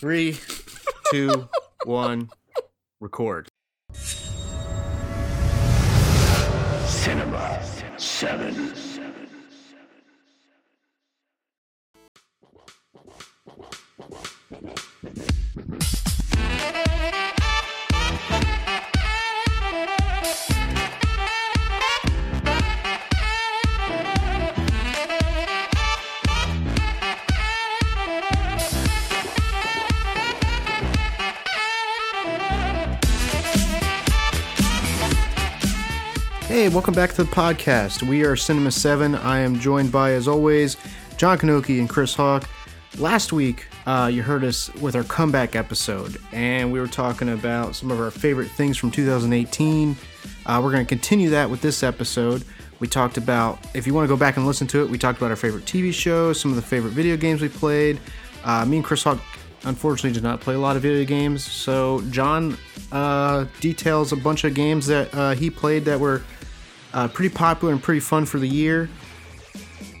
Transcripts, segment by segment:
Three, two, one, record. Cinema 7. Hey, welcome back to the podcast. We are Cinema 7. I am joined by, as always, John Kanoki and Chris Hawk. Last week, uh, you heard us with our comeback episode, and we were talking about some of our favorite things from 2018. Uh, we're going to continue that with this episode. We talked about, if you want to go back and listen to it, we talked about our favorite TV shows, some of the favorite video games we played. Uh, me and Chris Hawk unfortunately did not play a lot of video games, so John uh, details a bunch of games that uh, he played that were uh, pretty popular and pretty fun for the year.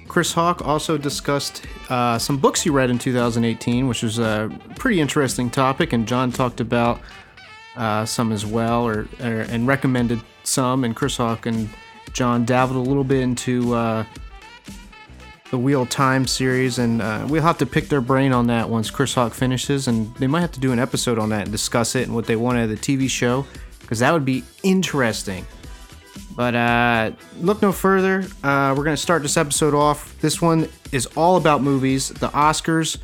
Chris Hawk also discussed uh, some books he read in 2018, which was a pretty interesting topic, and John talked about uh, some as well, or, or and recommended some. And Chris Hawk and John dabbled a little bit into uh, the Wheel Time series, and uh, we'll have to pick their brain on that once Chris Hawk finishes, and they might have to do an episode on that and discuss it and what they want out of the TV show, because that would be interesting. But uh, look no further. Uh, we're going to start this episode off. This one is all about movies. The Oscars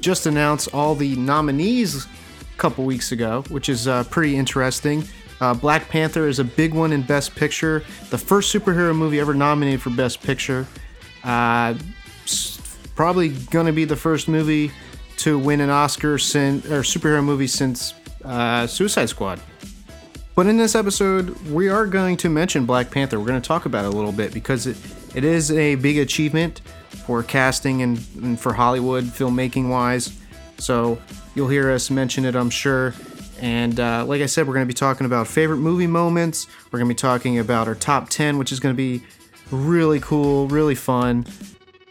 just announced all the nominees a couple weeks ago, which is uh, pretty interesting. Uh, Black Panther is a big one in Best Picture, the first superhero movie ever nominated for Best Picture. Uh, probably going to be the first movie to win an Oscar since or superhero movie since uh, Suicide Squad. But in this episode, we are going to mention Black Panther. We're going to talk about it a little bit because it, it is a big achievement for casting and, and for Hollywood filmmaking wise. So you'll hear us mention it, I'm sure. And uh, like I said, we're going to be talking about favorite movie moments. We're going to be talking about our top 10, which is going to be really cool, really fun.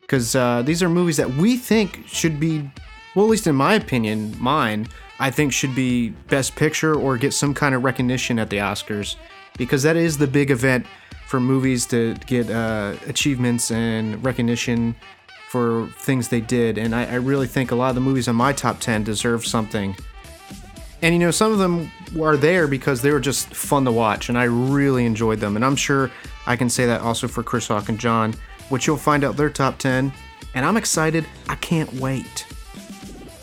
Because uh, these are movies that we think should be, well, at least in my opinion, mine, I think should be Best Picture or get some kind of recognition at the Oscars. Because that is the big event for movies to get uh, achievements and recognition for things they did. And I, I really think a lot of the movies on my top 10 deserve something. And you know, some of them are there because they were just fun to watch, and I really enjoyed them. And I'm sure I can say that also for Chris Hawk and John, which you'll find out their top 10. And I'm excited. I can't wait.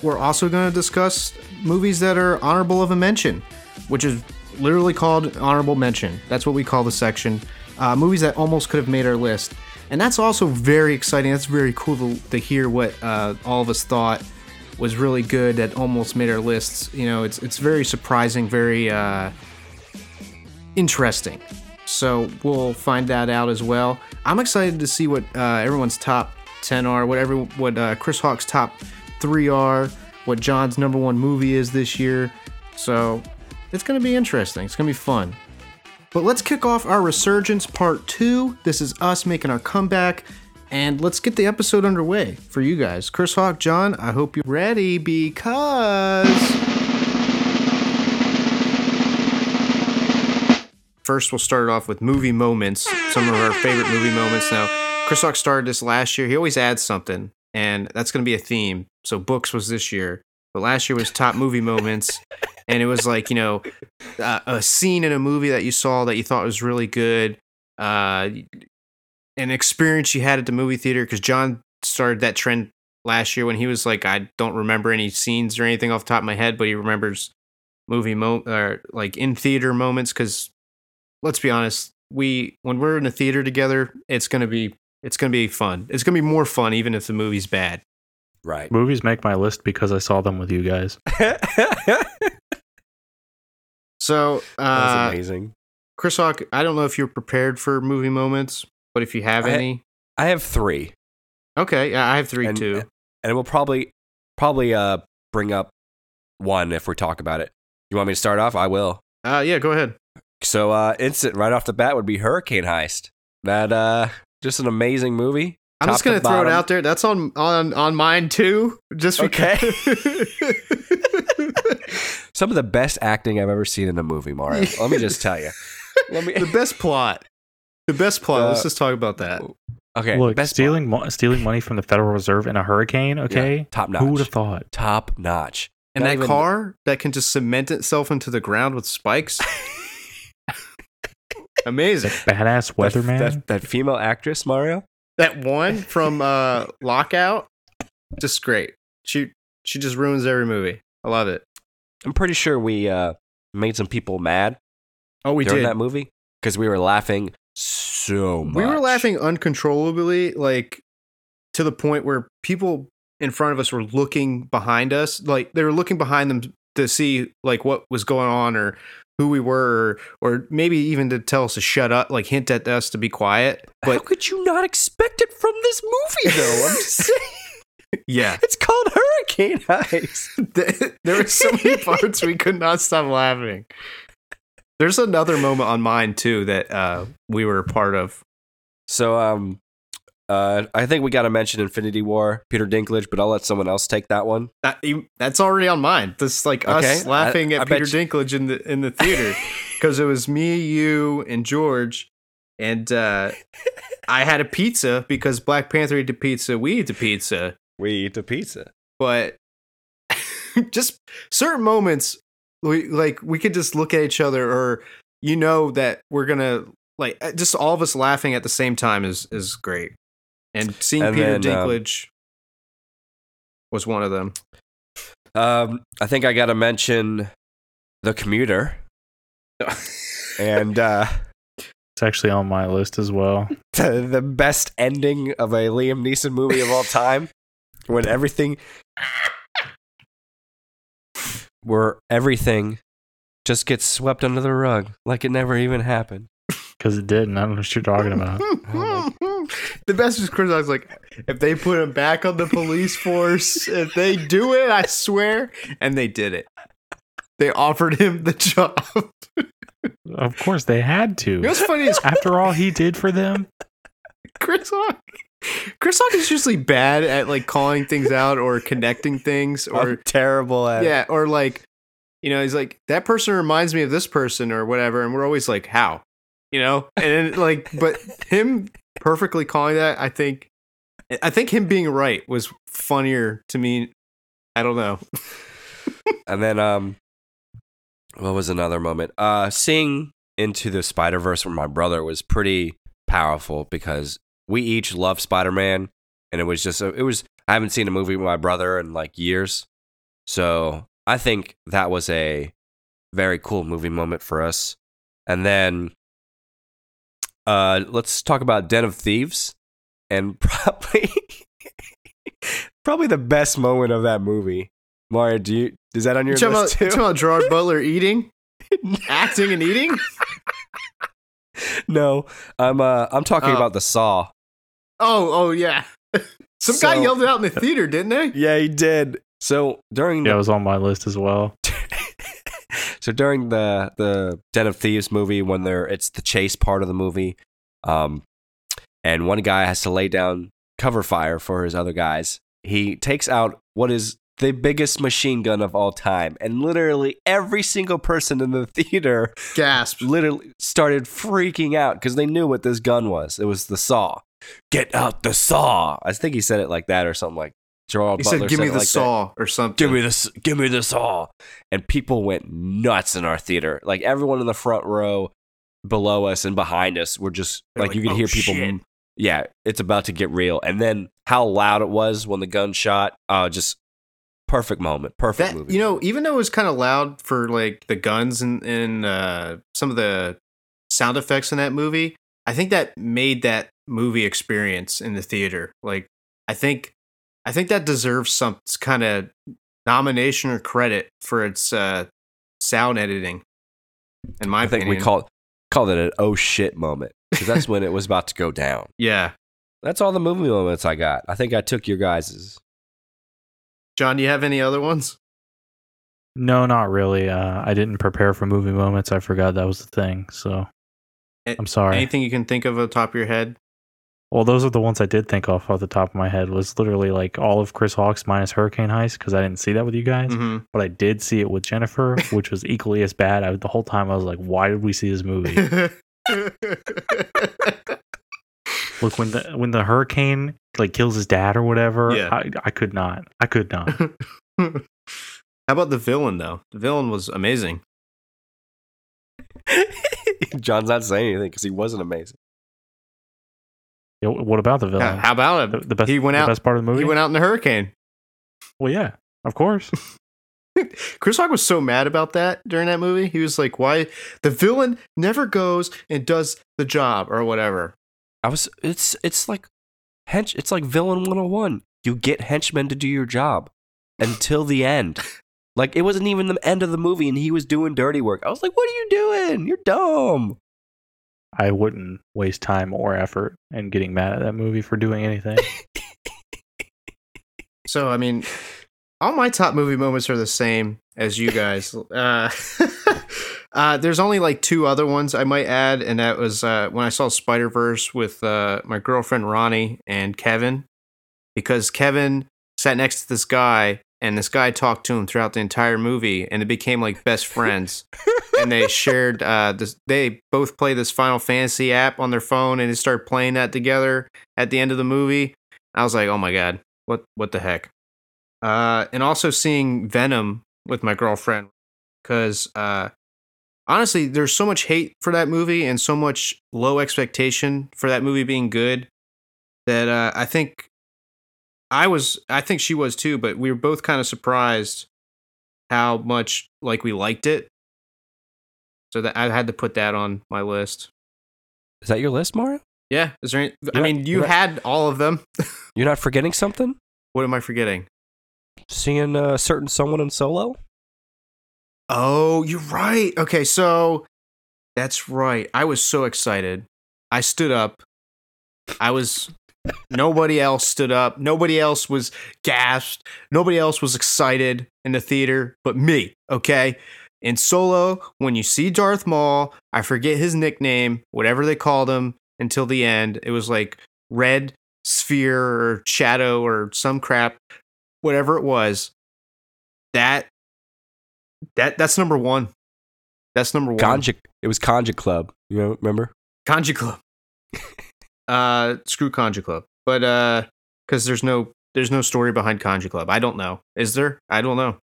We're also going to discuss movies that are honorable of a mention, which is literally called honorable mention. That's what we call the section. Uh, movies that almost could have made our list. And that's also very exciting. That's very cool to, to hear what uh, all of us thought was really good that almost made our lists. You know, it's it's very surprising, very uh, interesting. So we'll find that out as well. I'm excited to see what uh, everyone's top ten are, whatever what uh, Chris Hawk's top three are, what John's number one movie is this year. So it's gonna be interesting. It's gonna be fun. But let's kick off our resurgence part two. This is us making our comeback. And let's get the episode underway for you guys. Chris Hawk, John, I hope you're ready because. First, we'll start off with movie moments, some of our favorite movie moments. Now, Chris Hawk started this last year. He always adds something, and that's going to be a theme. So, books was this year, but last year was top movie moments. And it was like, you know, uh, a scene in a movie that you saw that you thought was really good. Uh, an experience you had at the movie theater because John started that trend last year when he was like, I don't remember any scenes or anything off the top of my head, but he remembers movie mo or like in theater moments. Because let's be honest, we when we're in a theater together, it's gonna be it's gonna be fun. It's gonna be more fun even if the movie's bad. Right. Movies make my list because I saw them with you guys. So, That was uh, amazing. Chris Hawk, I don't know if you're prepared for movie moments, but if you have I- any, I have three, okay, yeah, I have three and, too. and we'll probably probably uh bring up one if we talk about it. You want me to start off? I will. Uh, yeah, go ahead. So uh instant right off the bat would be Hurricane Heist. That uh just an amazing movie. I'm top just gonna to throw it out there. That's on on on mine too. Just Okay. because. Some of the best acting I've ever seen in a movie, Mario. Let me just tell you. Let me. the best plot. The best plot. Let's Uh, just talk about that. Okay, Look, best stealing mo- stealing money from the Federal Reserve in a hurricane. Okay, top notch. who would have thought? Top notch. And Not that even- car that can just cement itself into the ground with spikes. Amazing. Badass That, weatherman. that, that female actress, Mario. That one from uh Lockout, just great. She she just ruins every movie. I love it. I'm pretty sure we uh, made some people mad Oh, we during did. that movie because we were laughing so much. we were laughing uncontrollably, like to the point where people in front of us were looking behind us, like they were looking behind them to see like what was going on or who we were, or, or maybe even to tell us to shut up, like hint at us to be quiet. but How could you not expect it from this movie, though? I'm just saying. yeah, It's called Hurricane Heist. there were so many parts we could not stop laughing. There's another moment on mine too that uh, we were a part of. So, um, uh, I think we got to mention Infinity War, Peter Dinklage, but I'll let someone else take that one. That, that's already on mine. This like Okay, us laughing I- at I bet Peter Dinklage in the in the theater because it was me, you, and George, and uh, I had a pizza because Black Panther ate the pizza. We eat the pizza, We eat the pizza. but just certain moments, we like we could just look at each other, or you know that we're gonna like uh, just all of us laughing at the same time is is great, and seeing And Peter then, um, Dinklage was one of them. Um, I think I got to mention the commuter and uh, It's actually on my list as well. the, the best ending of a Liam Neeson movie of all time, when everything, where everything just gets swept under the rug like it never even happened. Because it didn't. I don't know what you're talking about. the best is Chris. I was like, if they put him back on the police force, if they do it, I swear, and they did it. They offered him the job. of course, they had to. You know what's funny is After all he did for them, Chris Hawk. Chris Hawk is usually bad at like calling things out or connecting things or I'm terrible at yeah, or like you know, he's like that person reminds me of this person or whatever, and we're always like, how, you know, and like, but him perfectly calling that, I think, I think him being right was funnier to me. I don't know. And then um what was another moment? Uh seeing into the Spider-Verse with my brother was pretty powerful because we each love Spider-Man and it was just a, it was I haven't seen a movie with my brother in like years. So, I think that was a very cool movie moment for us. And then uh let's talk about Den of Thieves and probably probably the best moment of that movie. Mario, do you is that on your You talking, about, list you too? talking about Gerard Butler eating, acting, and eating? no, I'm uh I'm talking Oh. about the Saw. Oh, oh yeah. Some guy yelled it out in the theater, didn't they? Yeah, he did. So during yeah, it was on my list as well. so during the the Den of Thieves movie, when they're it's the chase part of the movie, um, and one guy has to lay down cover fire for his other guys. He takes out what is the biggest machine gun of all time, and literally every single person in the theater Gasp. literally started freaking out because they knew what this gun was. It was the saw. Get out the saw. I think he said it like that or something like Gerald He Butler said, "Give me the like that. saw" or something. Give me this. Give me the saw. And people went nuts in our theater. Like everyone in the front row, below us and behind us, were just They're like, you could "Oh, hear people. shit." Yeah, it's about to get real. And then how loud it was when the gun shot. Uh, just perfect moment. Perfect that movie. you know even though it was kind of loud for like the guns and, and uh, some of the sound effects in that movie i think that made that movie experience in the theater like i think i think that deserves some kind of nomination or credit for its uh, sound editing in my I think opinion we called called it an oh shit moment because that's when it was about to go down. yeah That's all the movie moments I got. I think I took your guys's. john do you have any other ones No, not really. Uh, I didn't prepare for movie moments. I forgot that was the thing. So I'm sorry. anything you can think of on the top of your head Well, those are the ones I did think off off the top of my head. Was literally like all of Chris Hawk's minus Hurricane Heist because I didn't see that with you guys, hmm but I did see it with Jennifer, which was equally as bad. I, the whole time I was like, "Why did we see this movie?" Look when the when the hurricane like kills his dad or whatever. Yeah. I, I could not. I could not. How about the villain though? The villain was amazing. John's not saying anything because he wasn't amazing. Yeah, what about the How, villain? how about it? the best. he went the out. best part of the movie. He went out in the hurricane. well, yeah, of course. Chris Hawk was so mad about that during that movie. He was like, "Why the villain never goes and does the job or whatever." I was. It's it's like hench. It's like villain one hundred and one. You get henchmen to do your job until the end. Like it wasn't even the end of the movie, and he was doing dirty work. I was like, "What are you doing? You're dumb." I wouldn't waste time or effort in getting mad at that movie for doing anything. So I mean, all my top movie moments are the same as you guys. uh, uh, there's only like two other ones I might add, and that was uh, when I saw Spider Verse with uh, my girlfriend Ronnie and Kevin, because Kevin sat next to this guy, and this guy talked to him throughout the entire movie, and they became like best friends. and they shared uh, this. They both play this Final Fantasy app on their phone, and they started playing that together at the end of the movie. I was like, oh my god, what what the heck? Uh, and also seeing Venom with my girlfriend because uh, honestly, there's so much hate for that movie and so much low expectation for that movie being good that uh, I think I was, I think she was too, but we were both kind of surprised how much like we liked it. So that I had to put that on my list. Is that your list, Mario? Yeah, is there? Any, I not- mean, you you're not- had all of them. You're not forgetting something? what am I forgetting? Seeing a certain someone in Solo? Oh, you're right. Okay, so that's right. I was so excited. I stood up. I was nobody else stood up. Nobody else was gasped. Nobody else was excited in the theater but me, okay? In Solo, when you see Darth Maul, I forget his nickname, whatever they called him until the end. It was like Red Sphere or Shadow or some crap, whatever it was. That that that's number one. That's number one. Conja. It was Conja Club. You know, remember? Kanji Club. uh, screw Kanji Club. But uh, because there's no there's no story behind Kanji Club. I don't know. Is there? I don't know.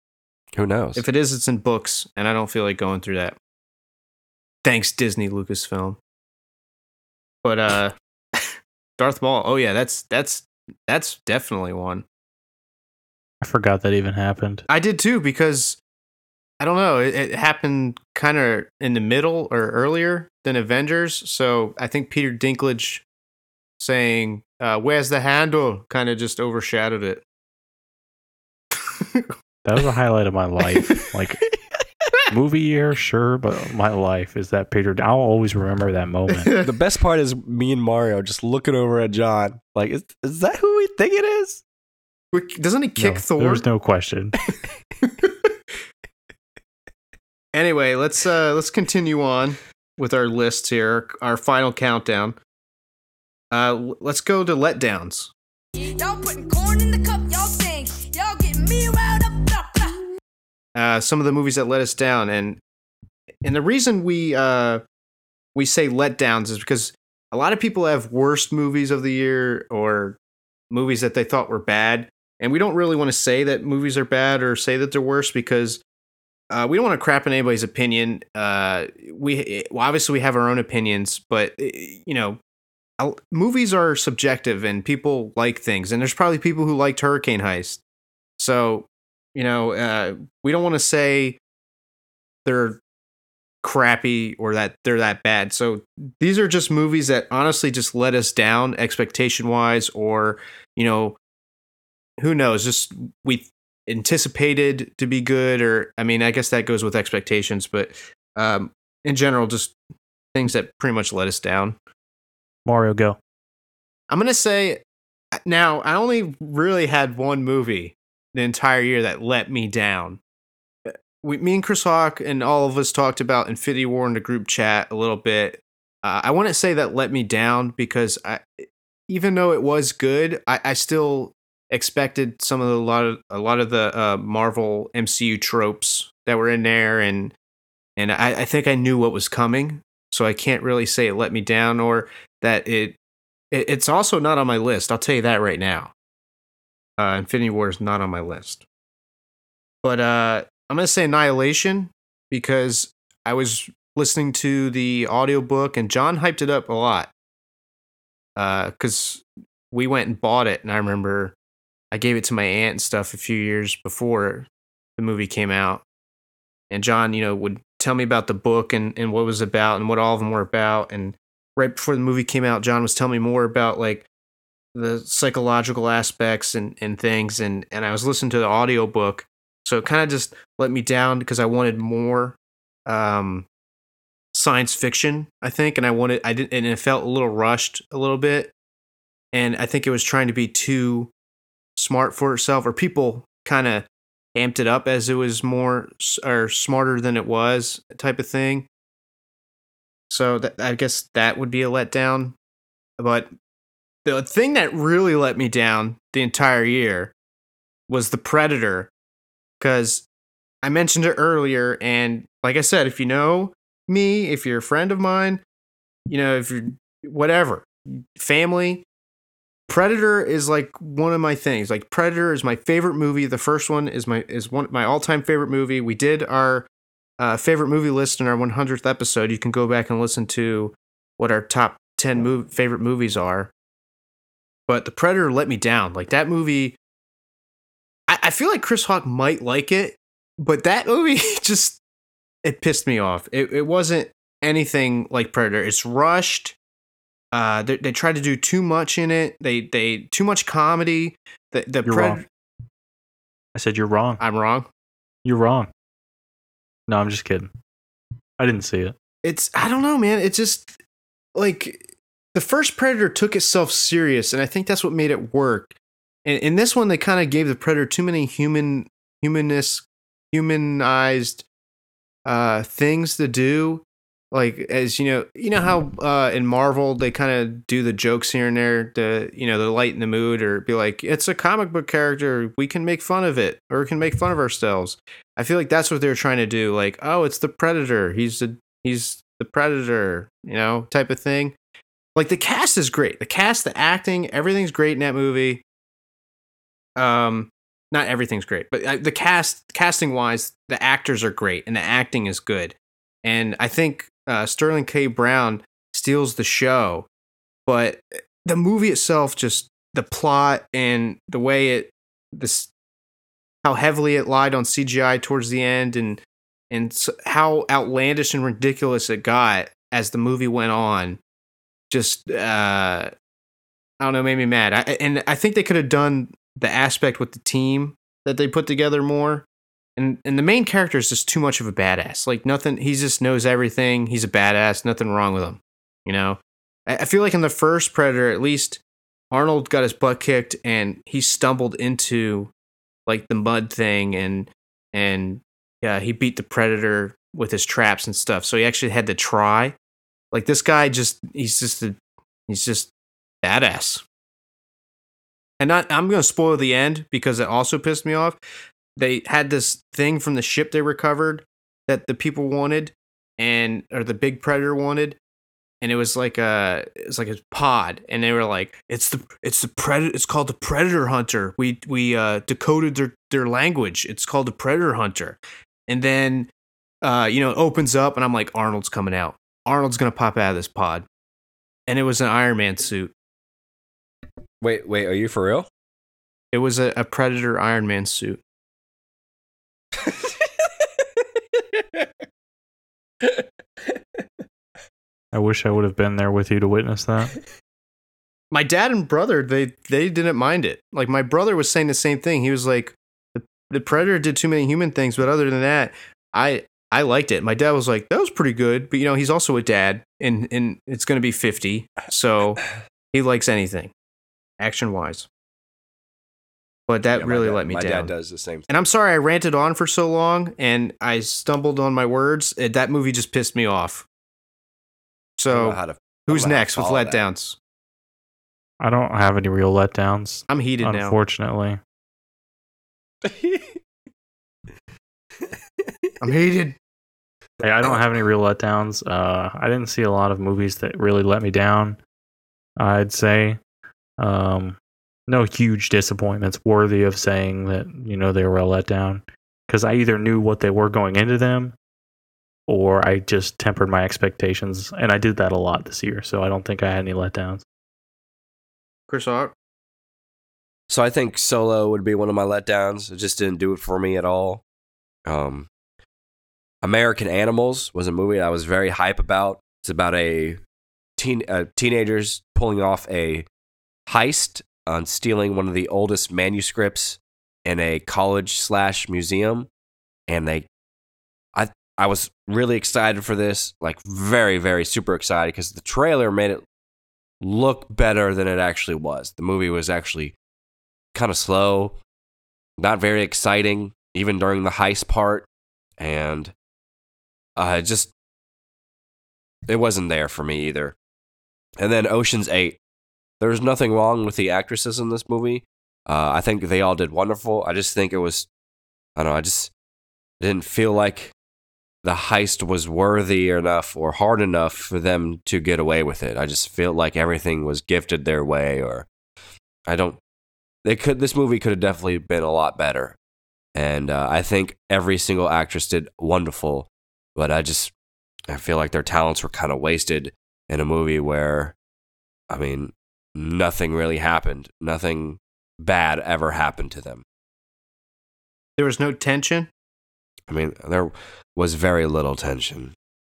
Who knows? If it is, it's in books, and I don't feel like going through that. Thanks, Disney Lucasfilm. But uh, Darth Maul. Oh yeah, that's that's that's definitely one. I forgot that even happened. I did too because I don't know. It, it happened kind of in the middle or earlier than Avengers, so I think Peter Dinklage saying uh, "Where's the handle?" kind of just overshadowed it. That was a highlight of my life. Like movie year, sure, but my life is that Peter. I'll always remember that moment. the best part is me and Mario just looking over at John. Like, is, is that who we think it is? Doesn't he kick No, Thor? There's no question. Anyway, let's uh let's continue on with our lists here. Our final countdown. Uh, let's go to letdowns. Y'all putting corn in the cup, y'all think. Y'all getting me riled up, blah, blah. uh, some of the movies that let us down, and and the reason we uh, we say letdowns is because a lot of people have worst movies of the year or movies that they thought were bad, and we don't really want to say that movies are bad or say that they're worse because uh, we don't want to crap in anybody's opinion. Uh, we well, obviously we have our own opinions, but uh, you know. Movies are subjective and people like things, and there's probably people who liked Hurricane Heist. So you know, uh, we don't want to say they're crappy or that they're that bad. So these are just movies that honestly just let us down expectation wise, or you know, who knows? Just we anticipated to be good, or I mean, I guess that goes with expectations, but um, in general, just things that pretty much let us down. Mario, go. I'm gonna say now I only really had one movie the entire year that let me down. We, me and Chris Hawk and all of us talked about Infinity War in the group chat a little bit. Uh, I wouldn't say that let me down because I even though it was good, I, I still expected some of the lot of a lot of the uh, Marvel MCU tropes that were in there, and and I, I think I knew what was coming, so I can't really say it let me down or that it, it it's also not on my list. I'll tell you that right now. Uh, Infinity War is not on my list, but uh, I'm gonna say Annihilation because I was listening to the audiobook and John hyped it up a lot. Uh, cause we went and bought it and I remember I gave it to my aunt and stuff a few years before the movie came out. And John, you know, would tell me about the book and, and what it was about and what all of them were about. And right before the movie came out, John was telling me more about like the psychological aspects and, and things. And, and I was listening to the audiobook. So it kind of just let me down because I wanted more um, science fiction, I think, and I wanted I didn't and it felt a little rushed a little bit. And I think it was trying to be too smart for itself, or people kind of amped it up as it was more or smarter than it was, type of thing. So that, I guess that would be a letdown. But the thing that really let me down the entire year was the Predator, because I mentioned it earlier, and like I said, if you know me, if you're a friend of mine, you know, if you're whatever, family, Predator is like one of my things. Like Predator is my favorite movie. The first one is my is one my all time favorite movie. We did our uh, favorite movie list in our 100th episode. You can go back and listen to what our top 10 mov- favorite movies are. But the Predator let me down. Like that movie, I, I feel like Chris Hawk might like it, but that movie just it pissed me off. It it wasn't anything like Predator. It's rushed. Uh, they, they tried to do too much in it. They they too much comedy. The the You're Pred- wrong. I said you're wrong. I'm wrong. You're wrong. No, I'm just kidding. I didn't see it. It's I don't know, man. It's just like the first Predator took itself serious, and I think that's what made it work. And in this one, they kind of gave the Predator too many human humanness humanized uh things to do like as you know you know how uh in marvel they kind of do the jokes here and there to you know to lighten the mood or be like it's a comic book character. We can make fun of it or can make fun of ourselves. I feel like that's what they're trying to do like oh it's the predator. He's the he's the predator you know type of thing. Like the cast is great. The cast the acting everything's great in that movie. Um not everything's great but uh, the cast casting wise the actors are great and the acting is good. And i think uh, sterling k. Brown steals the show but the movie itself just the plot and the way it this how heavily it lied on cgi towards the end and and how outlandish and ridiculous it got as the movie went on just uh i don't know made me mad. I, and i think they could have done the aspect with the team that they put together more and and the main character is just too much of a badass. Like nothing he just knows everything. He's a badass. Nothing wrong with him you know? I, I feel like in the first predator at least arnold got his butt kicked and he stumbled into like the mud thing and and yeah he beat the predator with his traps and stuff. So he actually had to try. Like this guy just he's just a he's just badass. And not, I'm going to spoil the end because it also pissed me off. They had this thing from the ship they recovered that the people wanted, and or the big predator wanted, and it was like a it's like a pod, and they were like, it's the it's the predator. It's called the predator hunter. We we uh, decoded their their language. It's called the predator hunter, and then uh, you know it opens up, and I'm like, Arnold's coming out. Arnold's gonna pop out of this pod, and it was an Iron Man suit. Wait, wait, are you for real? It was a, a Predator Iron Man suit. I wish I would have been there with you to witness that. My dad and brother, they they didn't mind it. Like my brother was saying the same thing. He was like, the, the Predator did too many human things, but other than that, I I liked it. My dad was like, that was pretty good, but you know, he's also a dad, and and it's gonna be fifty, so he likes anything, action wise. But that Yeah, really dad- let me my down. dad does the same. Thing. And I'm sorry I ranted on for so long and I stumbled on my words. That movie just pissed me off. I don't know So to- who's know how to next with follow that. letdowns? I don't have any real letdowns, I'm heated now. unfortunately. I'm heated. Hey, I don't have any real letdowns. Uh, I didn't see a lot of movies that really let me down. I'd say, um, no huge disappointments worthy of saying that you know they were a letdown because I either knew what they were going into them, or I just tempered my expectations, and I did that a lot this year. So I don't think I had any letdowns. Chris Hawk. So I think Solo would be one of my letdowns. It just didn't do it for me at all. Um, American Animals was a movie I was very hype about. It's about a teen uh, teenagers pulling off a heist on stealing one of the oldest manuscripts in a college slash museum, and they, I I was really excited for this, like very very super excited because the trailer made it look better than it actually was. The movie was actually kind of slow, not very exciting, even during the heist part, and uh, just it wasn't there for me either. And then Ocean's Eight, there's nothing wrong with the actresses in this movie. Uh, I think they all did wonderful. I just think it was, I don't know, I just didn't feel like the heist was worthy enough or hard enough for them to get away with it. I just feel like everything was gifted their way, or I don't. They could. This movie could have definitely been a lot better, and uh, I think every single actress did wonderful. But I just, I feel like their talents were kind of wasted in a movie where, I mean, nothing really happened. Nothing bad ever happened to them. There was no tension, I mean, there was very little tension.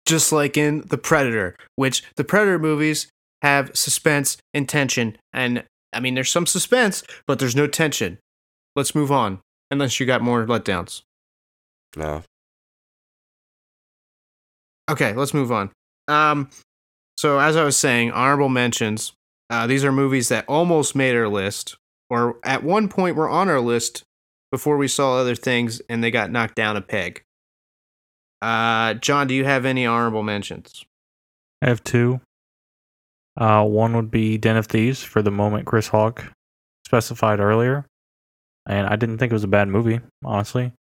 just like in The Predator, which the Predator movies have suspense and tension. And I mean, there's some suspense, but there's no tension. Let's move on, unless you got more letdowns. No. Okay, let's move on. Um, so as I was saying, honorable mentions. Uh, these are movies that almost made our list, or at one point were on our list before we saw other things, and they got knocked down a peg. Uh, John, do you have any honorable mentions? I have two. Uh, one would be Den of Thieves for the moment Chris Hawk specified earlier. And I didn't think it was a bad movie, honestly.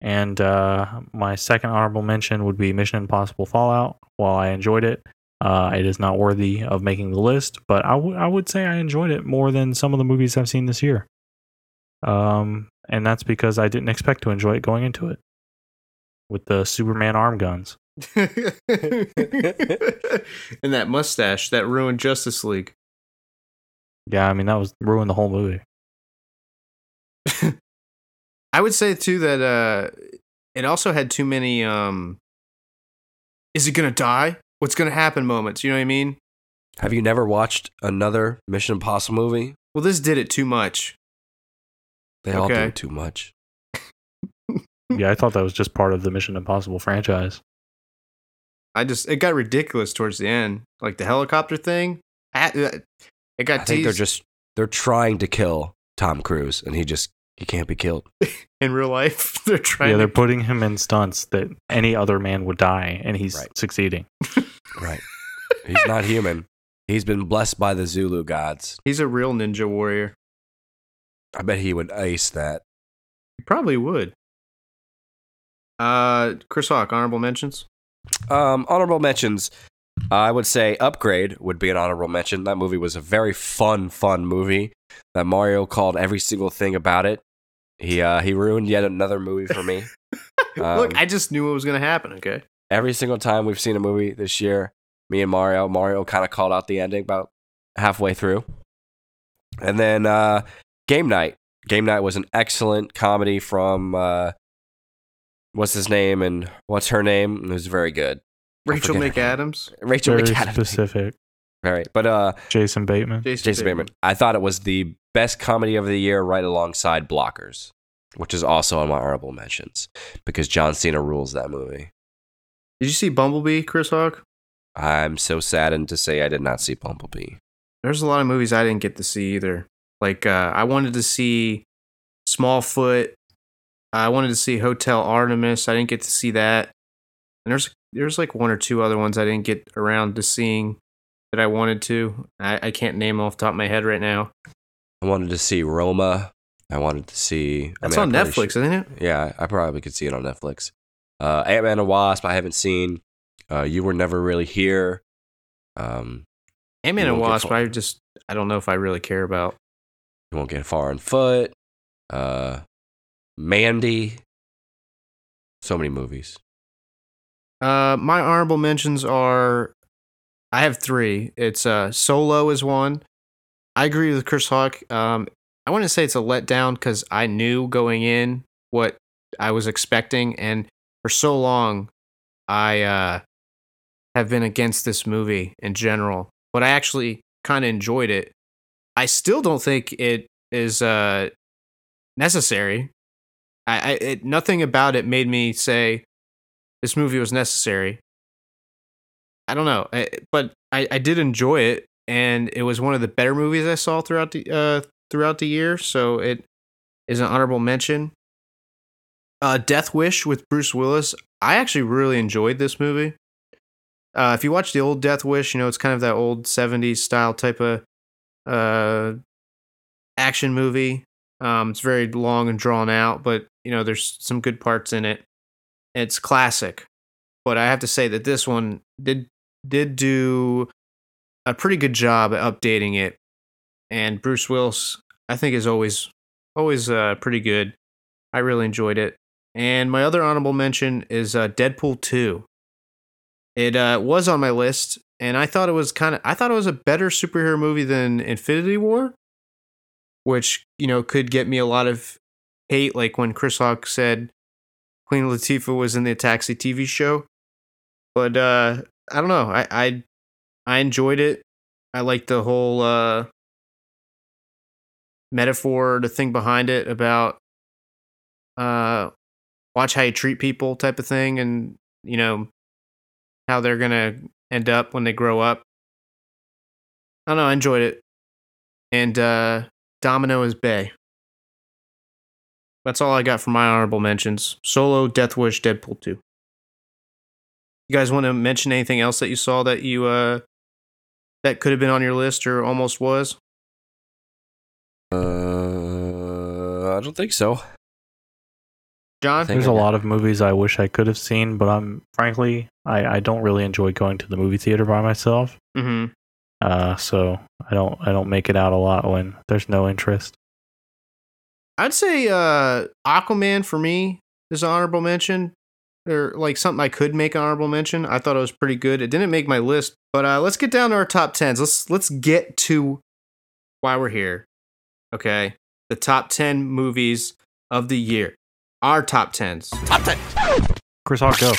And uh, my second honorable mention would be Mission Impossible Fallout. While I enjoyed it, uh, it is not worthy of making the list, but I would would say I enjoyed it more than some of the movies I've seen this year. Um, and that's because I didn't expect to enjoy it going into it with the Superman arm guns. and that mustache that ruined Justice League. Yeah, I mean that was ruined the whole movie. I would say too that uh it also had too many um is it gonna die? What's gonna happen moments, you know what I mean? Have you never watched another Mission Impossible movie? Well this did it too much. They all do it too much. Yeah, I thought that was just part of the Mission Impossible franchise. I just it got ridiculous towards the end. Like the helicopter thing. I- uh, It got I think they're just they're trying to kill Tom Cruise, and he just he can't be killed. in real life. they're trying yeah, they're to putting him in stunts that any other man would die, and he's Right. succeeding. Right. He's not human. He's been blessed by the Zulu gods. He's a real ninja warrior. I bet he would ace that. He probably would. Uh Chris Hawk, honorable mentions? Um, honorable mentions. I would say Upgrade would be an honorable mention. That movie was a very fun, fun movie. That Mario called every single thing about it. He uh, he ruined yet another movie for me. Look, Um, I just knew it was gonna happen, okay? Every single time we've seen a movie this year, me and Mario, Mario kind of called out the ending about halfway through. And then uh, Game Night. Game Night was an excellent comedy from uh, what's his name and what's her name. It was very good. Rachel forget her. McAdams. Rachel Very McAdams. specific. Very, but uh, Jason Bateman. Jason Bateman. I thought it was the best comedy of the year, right alongside Blockers, which is also on my honorable mentions because John Cena rules that movie. Did you see Bumblebee, Chris Hawk? I'm so saddened to say I did not see Bumblebee. There's a lot of movies I didn't get to see either. Like uh, I wanted to see Smallfoot. I wanted to see Hotel Artemis. I didn't get to see that. And there's there's like one or two other ones I didn't get around to seeing that I wanted to. I, I can't name them off the top of my head right now. I wanted to see Roma. I wanted to see. I That's mean, on Netflix, should- isn't it? Yeah, I probably could see it on Netflix. Uh, Ant Man and Wasp. I haven't seen. Uh, you were never really here. Um, Ant Man and Wasp. I just I don't know if I really care about. you won't get far on foot. Uh, Mandy. So many movies. Uh, my honorable mentions are, I have three. It's uh, Solo is one. I agree with Chris Hawk. Um, I want to say it's a letdown because I knew going in what I was expecting, and for so long, I uh, have been against this movie in general. But I actually kind of enjoyed it. I still don't think it is uh, necessary. I, I it, nothing about it made me say this movie was necessary. I don't know, I, but I, I did enjoy it, and it was one of the better movies I saw throughout the uh, throughout the year. So it is an honorable mention. Uh, Death Wish with Bruce Willis. I actually really enjoyed this movie. Uh, if you watch the old Death Wish, you know it's kind of that old '70s style type of uh, action movie. Um, it's very long and drawn out, but you know there's some good parts in it. It's classic, but I have to say that this one did did do a pretty good job at updating it. And Bruce Willis, I think, is always always uh, pretty good. I really enjoyed it. And my other honorable mention is uh, Deadpool two. It uh, was on my list, and I thought it was kind of I thought it was a better superhero movie than Infinity War, which you know could get me a lot of hate, like when Chris Hawk said Queen Latifah was in the Taxi TV show. But uh, I don't know. I, I I enjoyed it. I liked the whole uh, metaphor, the thing behind it about uh, watch how you treat people type of thing, and you know how they're gonna end up when they grow up. I don't know. I enjoyed it, and uh, Domino is Bay. That's all I got for my honorable mentions. Solo, Death Wish, Deadpool 2. You guys want to mention anything else that you saw that you uh that could have been on your list or almost was? Uh, I don't think so. John? There's a got- lot of movies I wish I could have seen, but I'm frankly I, I don't really enjoy going to the movie theater by myself. Mm-hmm. Uh, so I don't I don't make it out a lot when there's no interest. I'd say uh Aquaman for me is an honorable mention. Or like something I could make an honorable mention. I thought it was pretty good. It didn't make my list, but uh let's get down to our top tens. Let's let's get to why we're here. Okay. The top ten movies of the year. Our top tens. Top ten. Chris Hawk, go.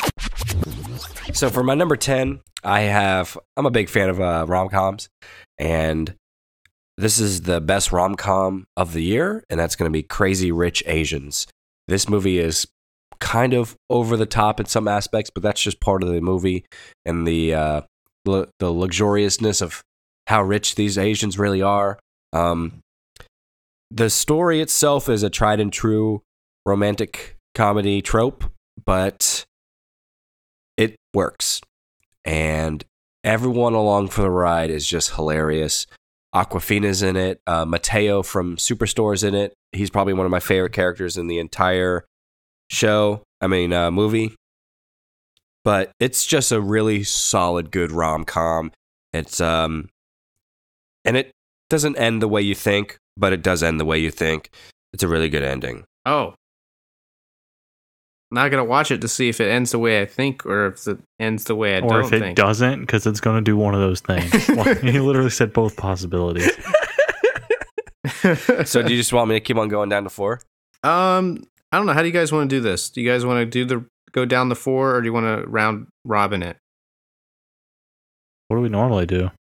So for my number 10, I have I'm a big fan of uh, rom-coms and this is the best rom-com of the year and that's going to be Crazy Rich Asians. This movie is kind of over the top in some aspects, but that's just part of the movie and the uh, lu- the luxuriousness of how rich these Asians really are. Um, the story itself is a tried and true romantic comedy trope, but it works. And everyone along for the ride is just hilarious. Awkwafina's in it. Uh, Mateo from Superstore's in it. He's probably one of my favorite characters in the entire show. I mean, uh, movie. But it's just a really solid, good rom com. It's um, and it doesn't end the way you think, but it does end the way you think. It's a really good ending. Oh. Not gonna watch it to see if it ends the way I think or if it ends the way I or don't think. Or if it think. doesn't, because it's going to do one of those things. He literally said both possibilities. So, do you just want me to keep on going down to four? Um, I don't know. How do you guys want to do this? Do you guys want to do the go down the four, or do you want to round robin it? What do we normally do?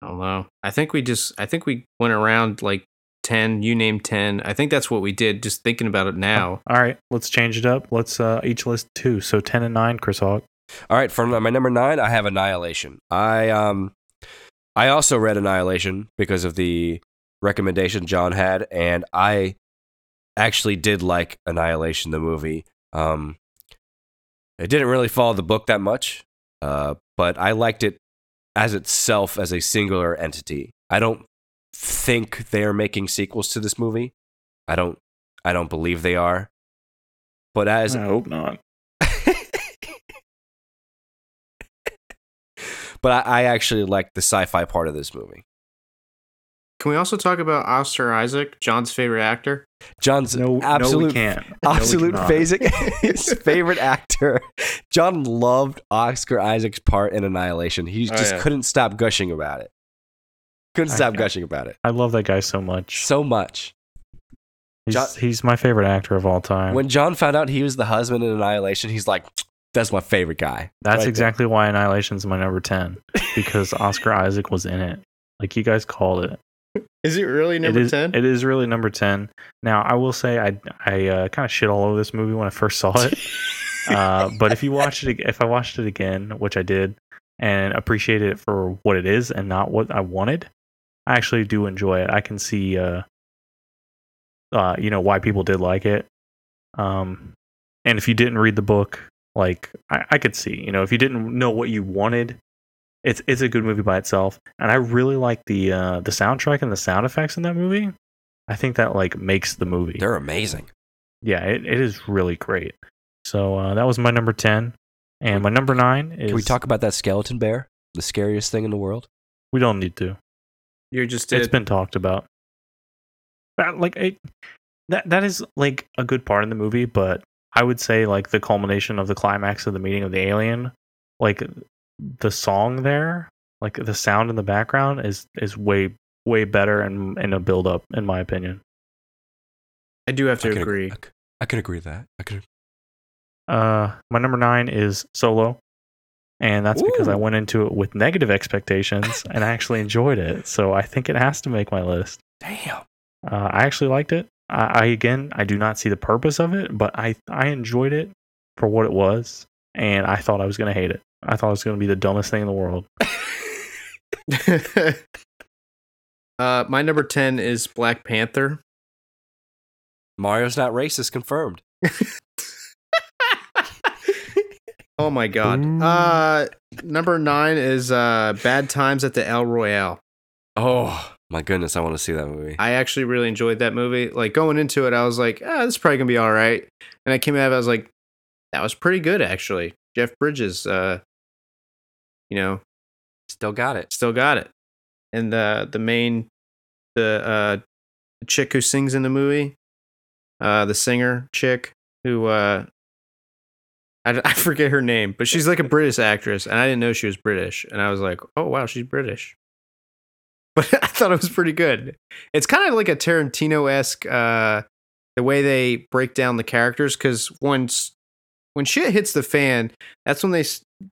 I don't know. I think we just. I think we went around like ten. You named ten. I think that's what we did. Just thinking about it now. All right, let's change it up. Let's uh, each list two. So ten and nine, Chris Hawk. All right, for my number nine, I have Annihilation. I um, I also read Annihilation because of the recommendation John had, and I actually did like Annihilation, the movie. Um, it didn't really follow the book that much, uh, but I liked it as itself as a singular entity. I don't think they are making sequels to this movie. I don't I don't believe they are. But as I hope not. but I, I actually like the sci-fi part of this movie. Can we also talk about Oscar Isaac, John's favorite actor? John's No, no, we absolute can't. No, absolute cannot. basic his favorite actor. John loved Oscar Isaac's part in Annihilation. He Oh, just yeah. couldn't stop gushing about it. Couldn't stop I- gushing about it I love that guy so much. so much. He's, John- he's my favorite actor of all time. When John found out he was the husband in Annihilation, he's like, "That's my favorite guy." That's right there. exactly why Annihilation's my number 10 because Oscar Isaac was in it. Like you guys called it. Is it really number it is, 10? It is really number 10. Now, I will say I I uh, kind of shit all over this movie when I first saw it. uh, but if you watch it, ag- if I watched it again, which I did, and appreciated it for what it is and not what I wanted, I actually do enjoy it. I can see, uh, uh, you know, why people did like it. Um, and if you didn't read the book, like I, I could see, you know, if you didn't know what you wanted, it's it's a good movie by itself. And I really like the uh, the soundtrack and the sound effects in that movie. I think that like makes the movie They're amazing. yeah, it, it is really great. So uh, that was my number ten, and my number nine is. Can we talk about that skeleton bear? The scariest thing in the world. We don't need to. You just It's did. been talked about. But, like it, that that is like a good part in the movie, but I would say like the culmination of the climax of the meeting of the alien, like the song there, like the sound in the background is is way way better and in a build up in my opinion. I do have to I can agree. I c- I could agree with that. I can. Uh, my number nine is Solo, and that's because I went into it with negative expectations and I actually enjoyed it. So I think it has to make my list. Damn. Uh, I actually liked it. I, I again, I do not see the purpose of it, but I I enjoyed it for what it was, and I thought I was gonna hate it. I thought it was gonna be the dumbest thing in the world. uh, my number 10 is Black Panther. Mario's not racist. Confirmed. Oh my god. Ooh. Uh, number 9 is uh, Bad Times at the El Royale. Oh my goodness, I want to see that movie. I actually really enjoyed that movie. Like going into it, I was like, ah, this is probably gonna be all right. And I came out I was like, that was pretty good actually. Jeff Bridges, uh, you know, Still got it. still got it. And the the main, the uh, chick who sings in the movie, uh, the singer chick who uh, I, I forget her name, but she's like a British actress, and I didn't know she was British, and I was like, oh wow, she's British. But I thought it was pretty good. It's kind of like a Tarantino esque, uh, the way they break down the characters, because once when shit hits the fan, that's when they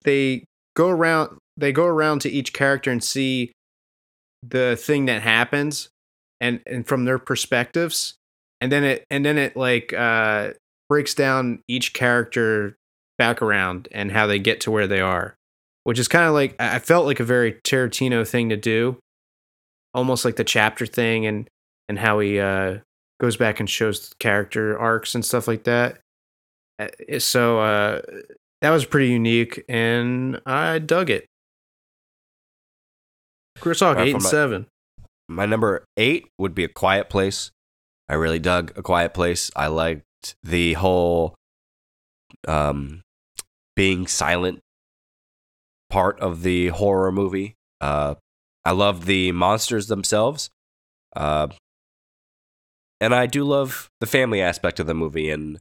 they go around they go around to each character and see the thing that happens and and from their perspectives and then it and then it like uh breaks down each character back around and how they get to where they are which is kind of like i felt like a very tarantino thing to do almost like the chapter thing and and how he uh goes back and shows character arcs and stuff like that Uh, so uh that was pretty unique and i dug it chris hawk 8 and my- 7 My number eight would be A Quiet Place. I really dug A Quiet Place. I liked the whole um, being silent part of the horror movie. Uh, I love the monsters themselves. Uh, and I do love the family aspect of the movie and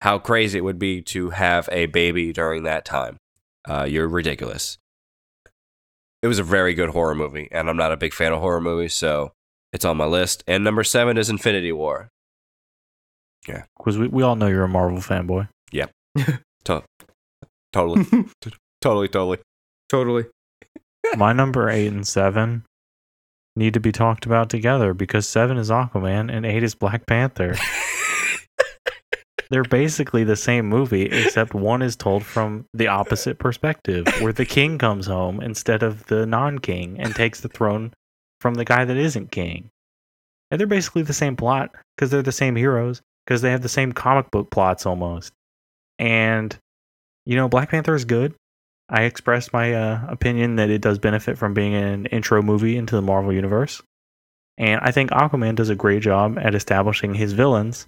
how crazy it would be to have a baby during that time. Uh, you're ridiculous. It was a very good horror movie, and I'm not a big fan of horror movies, so it's on my list. And number seven is Infinity War. Yeah. Because we, we all know you're a Marvel fanboy. Totally, totally, totally. totally my number eight and seven need to be talked about together because seven is Aquaman and eight is Black Panther. They're basically the same movie, except one is told from the opposite perspective, where the king comes home instead of the non king and takes the throne from the guy that isn't king. And they're basically the same plot because they're the same heroes, because they have the same comic book plots almost. And, you know, Black Panther is good. I expressed my uh, opinion that it does benefit from being an intro movie into the Marvel universe, and I think Aquaman does a great job at establishing his villains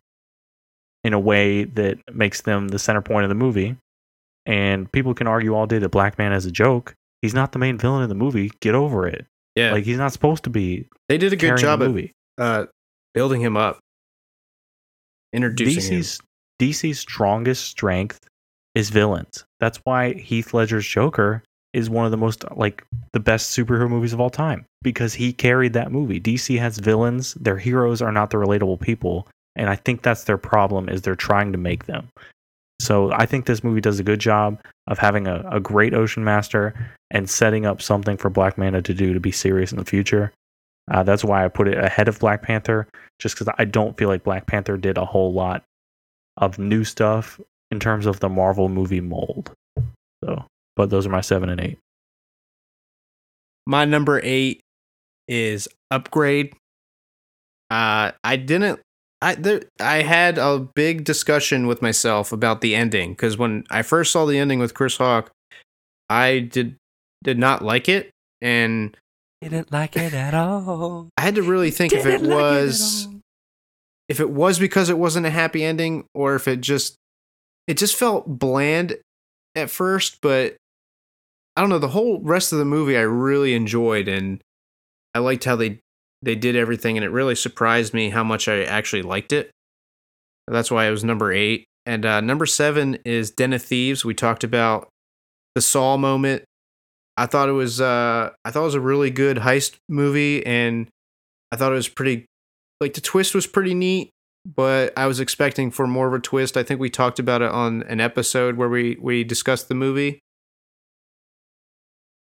in a way that makes them the center point of the movie. And people can argue all day that Black Manta is a joke. He's not the main villain in the movie. Get over it. Yeah, Like he's not supposed to be they did a good job at uh, building him up, introducing him. DC's DC's strongest strength is villains. That's why Heath Ledger's Joker is one of the most like the best superhero movies of all time because he carried that movie. DC has villains, their heroes are not the relatable people, and I think that's their problem is they're trying to make them. So I think this movie does a good job of having a, a great Ocean Master and setting up something for Black Manta to do to be serious in the future. Uh, that's why I put it ahead of Black Panther, just because I don't feel like Black Panther did a whole lot of new stuff in terms of the Marvel movie mold. So, but those are my seven and eight. My number eight is Upgrade. Uh, I didn't. I there, I had a big discussion with myself about the ending because when I first saw the ending with Chris Hawk, I did did not like it, and Didn't like it at all. I had to really think if it was if it was because it wasn't a happy ending or if it just it just felt bland at first but i don't know the whole rest of the movie i really enjoyed and i liked how they they did everything and it really surprised me how much i actually liked it. That's why it was number eight. And uh, number seven is den of thieves. We talked about the saw moment. I thought it was uh i thought it was a really good heist movie and i thought it was pretty like the twist was pretty neat but i was expecting for more of a twist. I think we talked about it on an episode where we we discussed the movie.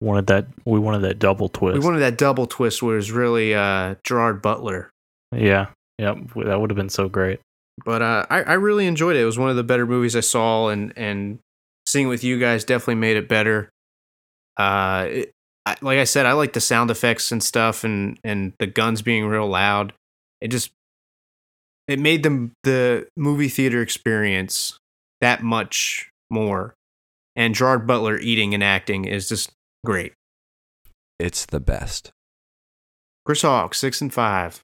Wanted that we wanted that double twist. we wanted that double twist where it was really uh gerard butler. Yeah, yeah, that would have been so great. but uh I, I really enjoyed it. It was one of the better movies i saw and and seeing it with you guys definitely made it better. Uh it, I, like i said i like the sound effects and stuff and and the guns being real loud. It just it made them the movie theater experience that much more and gerard butler eating and acting is just great It's the best. chris hawk six and five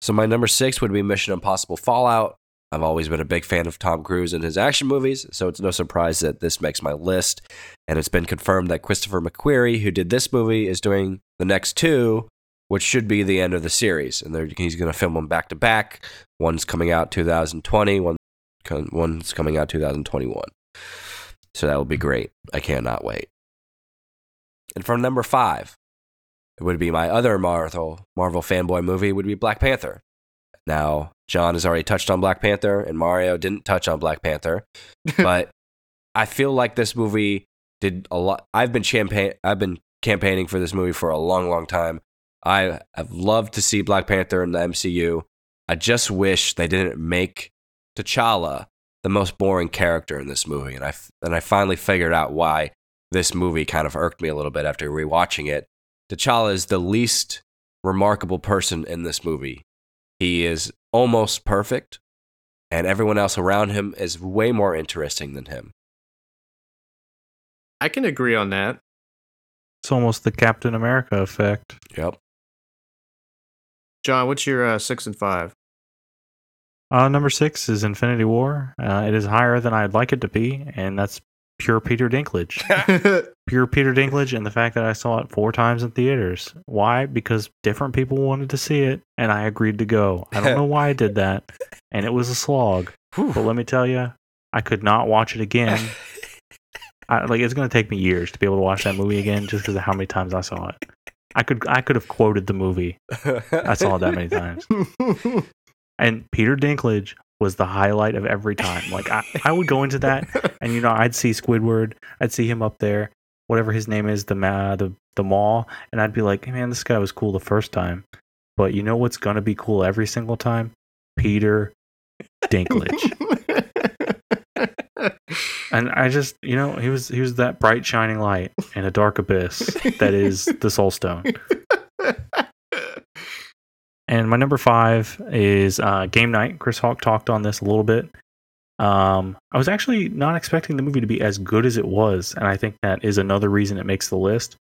So my number six would be Mission Impossible Fallout. I've always been a big fan of Tom Cruise and his action movies, so it's no surprise that this makes my list. And it's been confirmed that Christopher McQuarrie, who did this movie, is doing the next two, which should be the end of the series. And he's going to film them back to back. One's coming out 2020, one, one's coming out 2021. So that will be great. I cannot wait. And from number five, it would be my other Marvel Marvel fanboy movie would be Black Panther. Now, John has already touched on Black Panther and Mario didn't touch on Black Panther, but I feel like this movie did a lot I've been champagne I've been campaigning for this movie for a long long time. I have loved to see Black Panther in the MCU. I just wish they didn't make T'Challa the most boring character in this movie and I f- and I finally figured out why this movie kind of irked me a little bit after rewatching it. T'Challa is the least remarkable person in this movie. He is almost perfect, and everyone else around him is way more interesting than him. i can agree on that It's almost the Captain America effect. Yep. John what's your uh, six and five Uh, number six is Infinity War. Uh, it is higher than I'd like it to be, and that's pure Peter Dinklage. pure Peter Dinklage, and the fact that I saw it four times in theaters. Why? Because different people wanted to see it, and I agreed to go. I don't know why I did that, and it was a slog. But let me tell you, I could not watch it again. I, like it's going to take me years to be able to watch that movie again, just because of how many times I saw it. I could I could have quoted the movie. I saw it that many times. And Peter Dinklage was the highlight of every time. Like I, I would go into that and you know, I'd see Squidward, I'd see him up there, whatever his name is, the ma- the the Maw, and I'd be like, hey, man, this guy was cool the first time. But you know what's gonna be cool every single time? Peter Dinklage. and I just you know, he was he was that bright shining light in a dark abyss that is the soul stone. And my number five is uh, Game Night. Chris Hawk talked on this a little bit. Um, I was actually not expecting the movie to be as good as it was, and I think that is another reason it makes the list.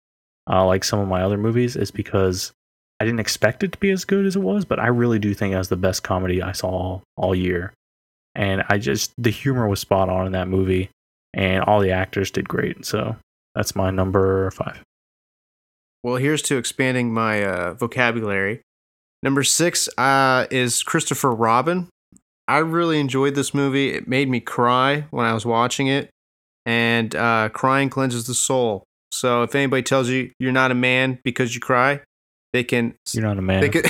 Uh, like some of my other movies, is because I didn't expect it to be as good as it was, but I really do think it was the best comedy I saw all, all year. And I just the humor was spot on in that movie, and all the actors did great. So that's my number five. Well, here's to expanding my uh, vocabulary. Number six uh, is Christopher Robin. I really enjoyed this movie. It made me cry when I was watching it, and uh, crying cleanses the soul. So if anybody tells you you're not a man because you cry, they can You're not a man. they can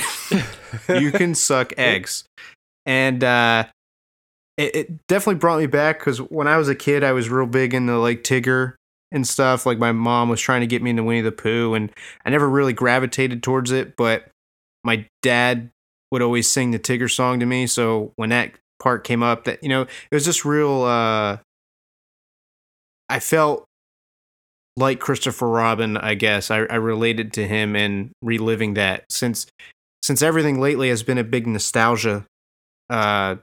you can suck eggs. And uh, it, it definitely brought me back because when I was a kid, I was real big into like Tigger and stuff. Like my mom was trying to get me into Winnie the Pooh, and I never really gravitated towards it. But my dad would always sing the Tigger song to me. So when that part came up, that you know, it was just real. Uh, I felt like Christopher Robin, I guess. I, I related to him and reliving that since since everything lately has been a big nostalgia uh,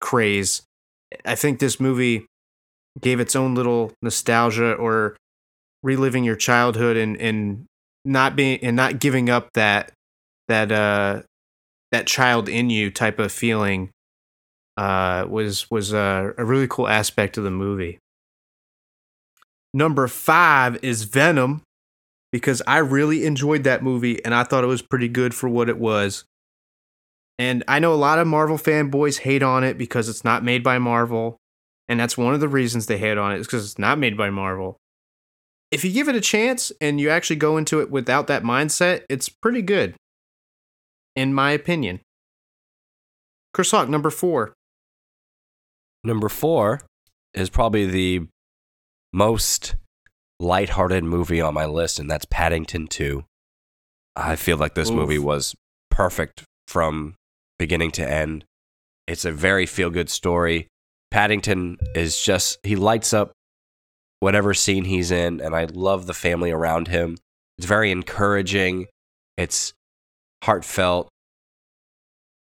craze. I think this movie gave its own little nostalgia or reliving your childhood and and not being and not giving up that that uh that child in you type of feeling uh was was a, a really cool aspect of the movie. Number five is Venom because I really enjoyed that movie and I thought it was pretty good for what it was. And I know a lot of Marvel fanboys hate on it because it's not made by Marvel. And that's one of the reasons they hate on it is because it's not made by Marvel. If you give it a chance and you actually go into it without that mindset, it's pretty good, in my opinion. Chris Hawk, number four. Number four is probably the most lighthearted movie on my list, and that's Paddington 2. I feel like this Oof. movie was perfect from beginning to end. It's a very feel good story. Paddington is just, he lights up whatever scene he's in, and I love the family around him. It's very encouraging, it's heartfelt,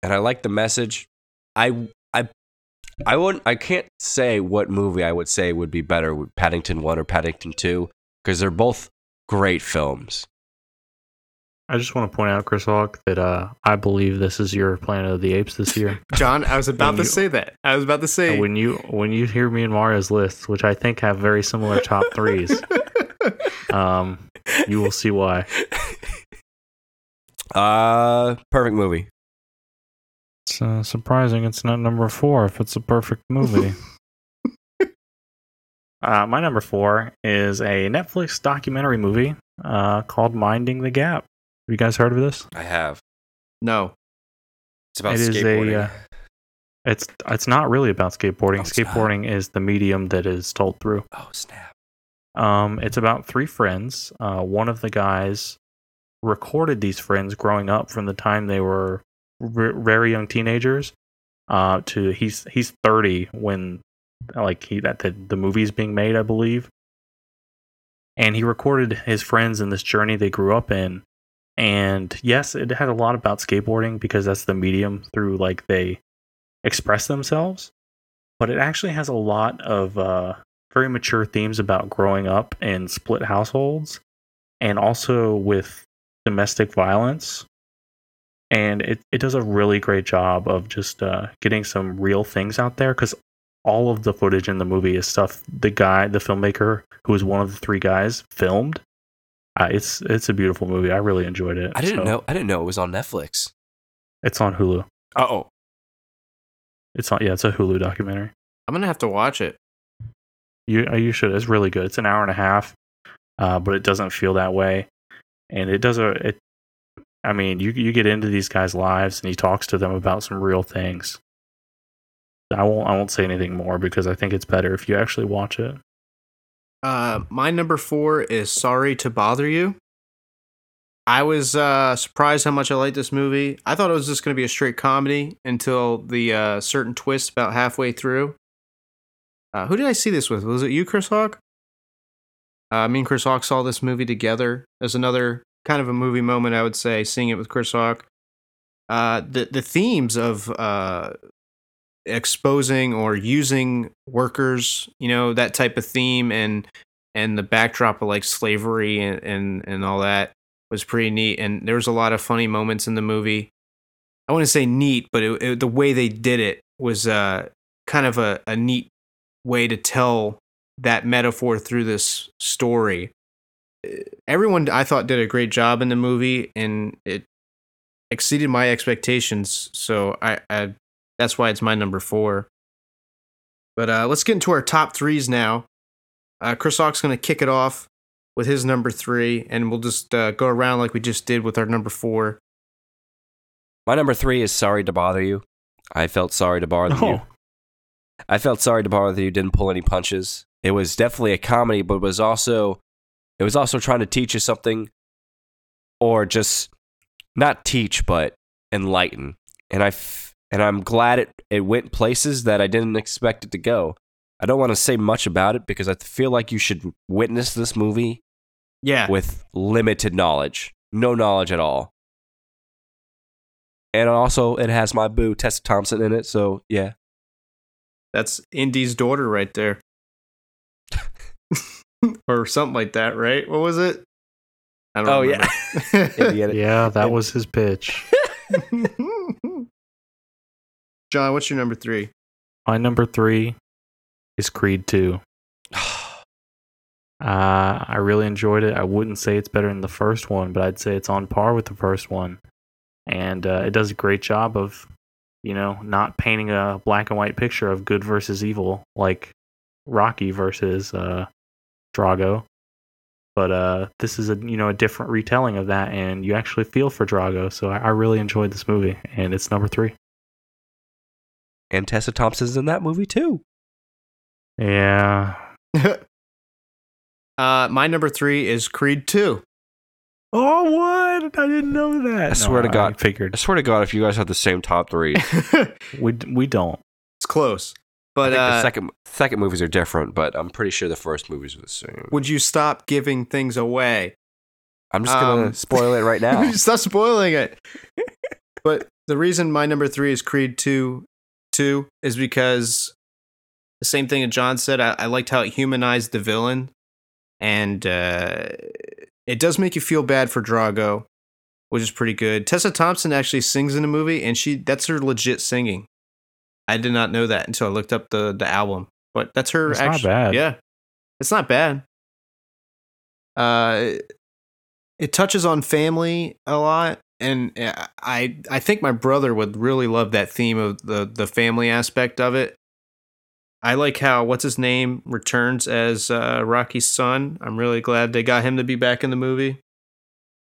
and I like the message. I, I, I wouldn't, I can't say what movie I would say would be better, Paddington 1 or Paddington 2, because they're both great films. I just want to point out, Chris Hawk, that uh, I believe this is your Planet of the Apes this year. John, I was about to you- say that. I was about to say. When you when you hear me and Mario's lists, which I think have very similar top threes, um, you will see why. Uh, perfect movie. It's uh, surprising it's not number four if it's a perfect movie. uh, my number four is a Netflix documentary movie uh, called Minding the Gap. Have you guys heard of this? I have. no. It's about It is a, uh, It's it's not really about skateboarding. Oh, it's not. skateboarding is the medium that is told through. oh, snap. Um, it's about three friends. Uh, one of the guys recorded these friends growing up from the time they were r- very young teenagers. Uh, to he's he's thirty when like he that the, the movie's being made, I believe. And he recorded his friends in this journey they grew up in. And yes, it had a lot about skateboarding because that's the medium through like they express themselves. But it actually has a lot of uh, very mature themes about growing up in split households and also with domestic violence. And it, it does a really great job of just uh, getting some real things out there because all of the footage in the movie is stuff the guy, the filmmaker, who was one of the three guys, filmed. Uh, it's it's a beautiful movie. I really enjoyed it. I didn't So, know. I didn't know it was on Netflix. It's on Hulu. Oh, It's on yeah, it's a Hulu documentary. I'm going to have to watch it. You uh, you should. It's really good. It's an hour and a half, uh, but it doesn't feel that way, and it does a. It, I mean, you you get into these guys' lives, and he talks to them about some real things. I won't I won't say anything more because I think it's better if you actually watch it. Uh, my number four is Sorry to Bother You. I was uh, surprised how much I liked this movie. I thought it was just going to be a straight comedy until the uh, certain twist about halfway through. Uh, who did I see this with? Was it you, Chris Hawk? Uh, me and Chris Hawk saw this movie together as another kind of a movie moment, I would say, seeing it with Chris Hawk. Uh, the the themes of uh, exposing or using workers, you know, that type of theme and and the backdrop of like slavery and and, and all that was pretty neat. And there was a lot of funny moments in the movie. I wouldn't say neat, but it, it, the way they did it was uh, kind of a, a neat way to tell that metaphor through this story. Everyone, I thought, did a great job in the movie, and it exceeded my expectations. So I, I that's why it's my number four. But uh, let's get into our top threes now. Uh, Chris Hawk's going to kick it off with his number three, and we'll just uh, go around like we just did with our number four. My number three is Sorry to Bother You. I felt sorry to bother you. Oh, I felt sorry to bother you. Didn't pull any punches. It was definitely a comedy, but it was also it was also trying to teach you something, or just not teach, but enlighten. And I f- and I'm glad it it went places that I didn't expect it to go. I don't want to say much about it because I feel like you should witness this movie Yeah, with limited knowledge, no knowledge at all. And also, it has my boo Tessa Thompson in it, so yeah. that's Indy's daughter right there, or something like that, right? What was it? I don't Oh, remember. Indiana- yeah, that was his pitch. John, what's your number three? My number three is Creed 2. Uh, I really enjoyed it. I wouldn't say it's better than the first one, but I'd say it's on par with the first one. And uh, it does a great job of, you know, not painting a black and white picture of good versus evil like Rocky versus uh, Drago. But uh, this is a you know a different retelling of that, and you actually feel for Drago. So I, I really enjoyed this movie, and it's number three. And Tessa Thompson's in that movie too. Yeah, uh, my number three is Creed Two. Oh, what? I didn't know that. I swear to God. I figured I swear to God, if you guys have the same top three, we we don't. It's close, but I think uh, the second second movies are different, but I'm pretty sure the first movies are the same. would you stop giving things away? I'm just gonna um, spoil it right now. Stop spoiling it. but the reason my number three is Creed 2 2 is because the same thing that John said. I, I liked how it humanized the villain. And uh, it does make you feel bad for Drago, which is pretty good. Tessa Thompson actually sings in the movie, and she that's her legit singing. I did not know that until I looked up the, the album. But that's her It's not bad. Yeah. It's not bad. Uh it touches on family a lot and uh, i i think my brother would really love that theme of the the family aspect of it i like how what's his name returns as uh, rocky's son i'm really glad they got him to be back in the movie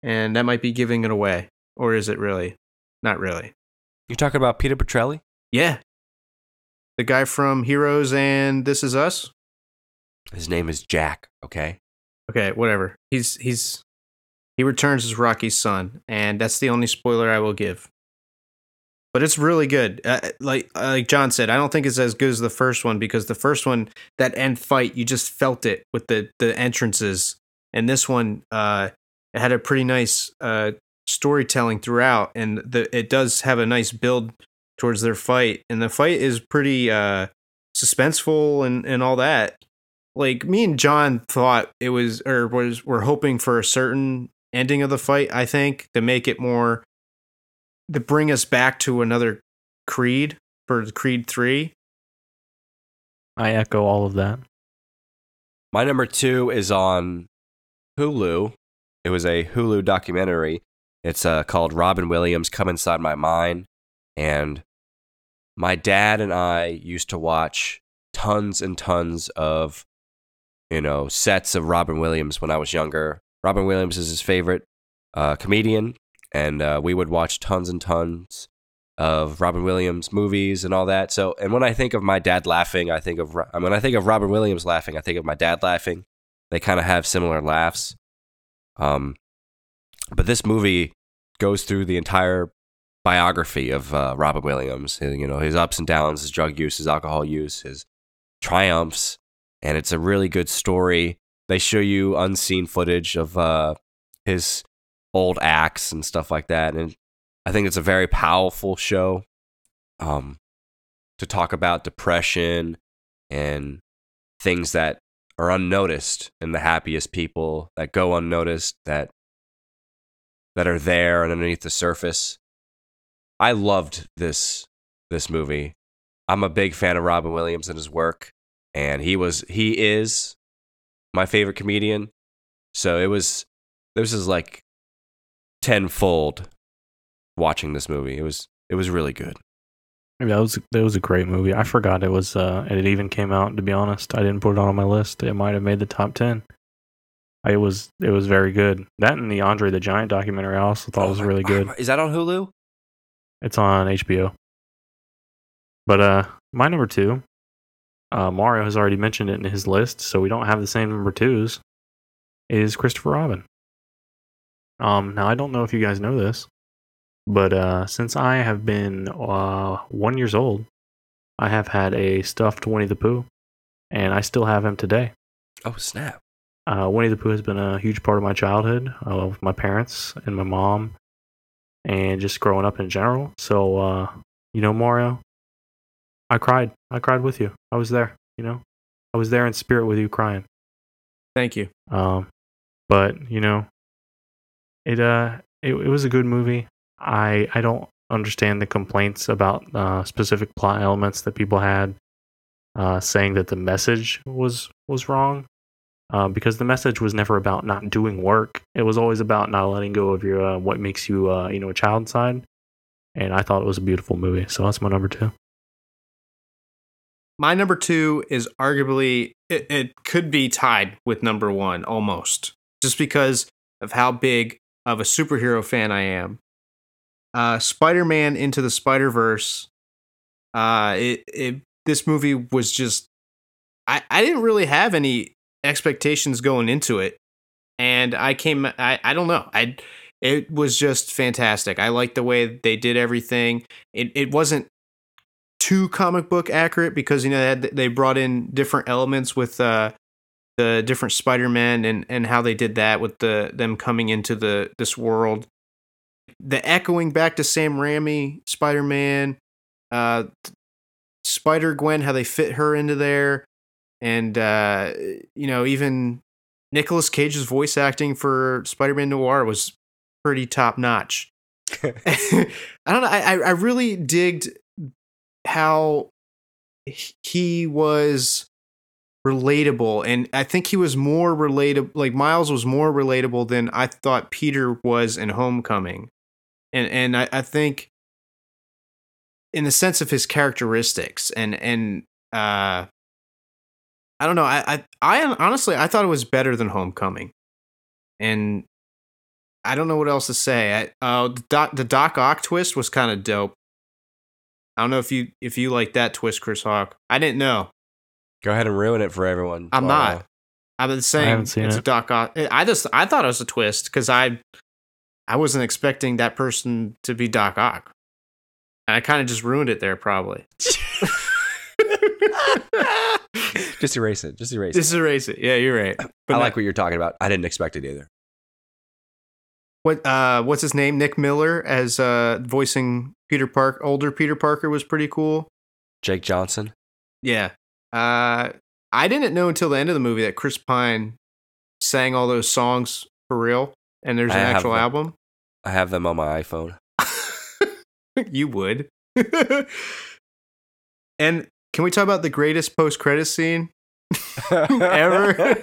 and that might be giving it away or is it really not really You're talking about Peter Petrelli? yeah the guy from heroes and this is us His name is Jack. Okay. Okay, whatever. He's he's he returns as Rocky's son, and that's the only spoiler I will give. But it's really good. Uh, like like John said, I don't think it's as good as the first one because the first one, that end fight, you just felt it with the the entrances, and this one, uh, it had a pretty nice uh storytelling throughout, and the it does have a nice build towards their fight, and the fight is pretty uh suspenseful and and all that like me and John thought it was or was we're hoping for a certain ending of the fight, I think, to make it more to bring us back to another Creed for Creed 3. I echo all of that. My number two is on Hulu. It was a Hulu documentary. It's uh, called Robin Williams Come Inside My Mind. And my dad and I used to watch tons and tons of, you know, sets of Robin Williams when I was younger. Robin Williams is his favorite uh, comedian. And uh, we would watch tons and tons of Robin Williams movies and all that. So, and when I think of my dad laughing, I think of Ro- when I think of Robin Williams laughing, I think of my dad laughing. They kind of have similar laughs. Um, but this movie goes through the entire biography of uh, Robin Williams. You know, his ups and downs, his drug use, his alcohol use, his triumphs, and it's a really good story. They show you unseen footage of uh, his old acts and stuff like that, and I think it's a very powerful show. Um, to talk about depression and things that are unnoticed and the happiest people that go unnoticed that that are there and underneath the surface. I loved this this movie. I'm a big fan of Robin Williams and his work, and he was he is my favorite comedian. So it was this is like tenfold watching this movie. It was it was really good. That was that was a great movie. I forgot it was uh it even came out. To be honest, I didn't put it on my list. It might have made the top ten. It was it was very good. That and the Andre the Giant documentary I also thought Oh was really good. Is that on Hulu? It's on HBO. But uh my number two, uh Mario has already mentioned it in his list, so we don't have the same number twos, is Christopher Robin. Um now I don't know if you guys know this, but uh since I have been uh one years old, I have had a stuffed Winnie the Pooh, and I still have him today. Oh snap! Uh, Winnie the Pooh has been a huge part of my childhood, with my parents and my mom, and just growing up in general. So, uh, you know, Mario, I cried. I cried with you. I was there. You know, I was there in spirit with you, crying. Thank you. Um, but you know, it uh, it, it was a good movie. I I don't understand the complaints about uh, specific plot elements that people had, uh, saying that the message was was wrong, uh, because the message was never about not doing work. It was always about not letting go of your uh, what makes you uh, you know a child inside. And I thought it was a beautiful movie, so that's my number two. My number two is arguably it, it could be tied with number one almost, just because of how big of a superhero fan I am. Uh, Spider-Man into the Spider-Verse. Uh, it, it this movie was just I I didn't really have any expectations going into it, and I came I I don't know I it was just fantastic. I liked the way they did everything. It it wasn't too comic book accurate because you know they, had, they brought in different elements with uh, the different Spider-Man and and how they did that with the them coming into the this world. The echoing back to Sam Raimi Spider-Man, uh, Spider Gwen, how they fit her into there, and uh, you know even Nicolas Cage's voice acting for Spider-Man Noir was pretty top notch. I don't know. I I really digged how he was relatable and i think he was more relatable like miles was more relatable than i thought peter was in homecoming. And and i, I think in the sense of his characteristics and and uh i don't know I, I i honestly i thought it was better than homecoming. And i don't know what else to say. I, uh the doc, the doc ock twist was kind of dope I don't know if you if you like that twist, Chris Hawk. I didn't know. Go ahead and ruin it for everyone. I'm Mario. not. I've been saying haven't seen it's it. a Doc Ock. I just I thought it was a twist because I I wasn't expecting that person to be Doc Ock, and I kind of just ruined it there probably. Just erase it. Just erase Just it. Just erase it. Yeah, you're right. But I no- like what you're talking about. I didn't expect it either. What uh what's his name? Nick Miller as uh voicing Peter Park. Older Peter Parker was pretty cool. Jake Johnson. Yeah. Uh, I didn't know until the end of the movie that Chris Pine sang all those songs for real, and there's an actual album. I have them on my iPhone. you would. and can we talk about the greatest post credit scene ever?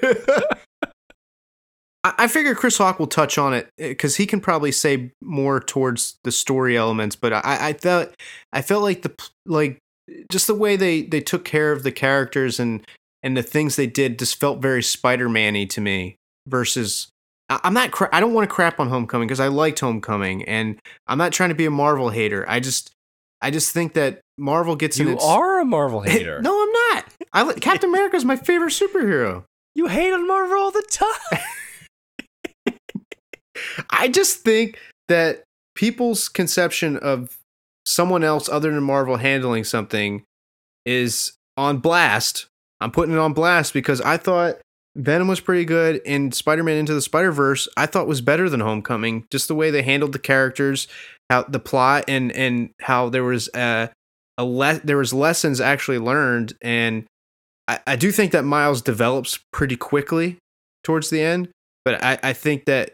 I I figure Chris Hawk will touch on it eh, because he can probably say more towards the story elements. But I, I felt, I felt like the like just the way they they took care of the characters and and the things they did just felt very Spider Man-y to me. Versus, I- I'm not. Cra- I don't want to crap on Homecoming because I liked Homecoming, and I'm not trying to be a Marvel hater. I just, I just think that Marvel gets in You its. are a Marvel hater. no, I'm not. I li- Captain America is my favorite superhero. You hate on Marvel all the time. I just think that people's conception of someone else other than Marvel handling something is on blast. I'm putting it on blast because I thought Venom was pretty good and Spider-Man Into the Spider-Verse I thought was better than Homecoming. Just the way they handled the characters, how the plot and and how there was uh a le- there was lessons actually learned, and I, I do think that Miles develops pretty quickly towards the end. But I, I think that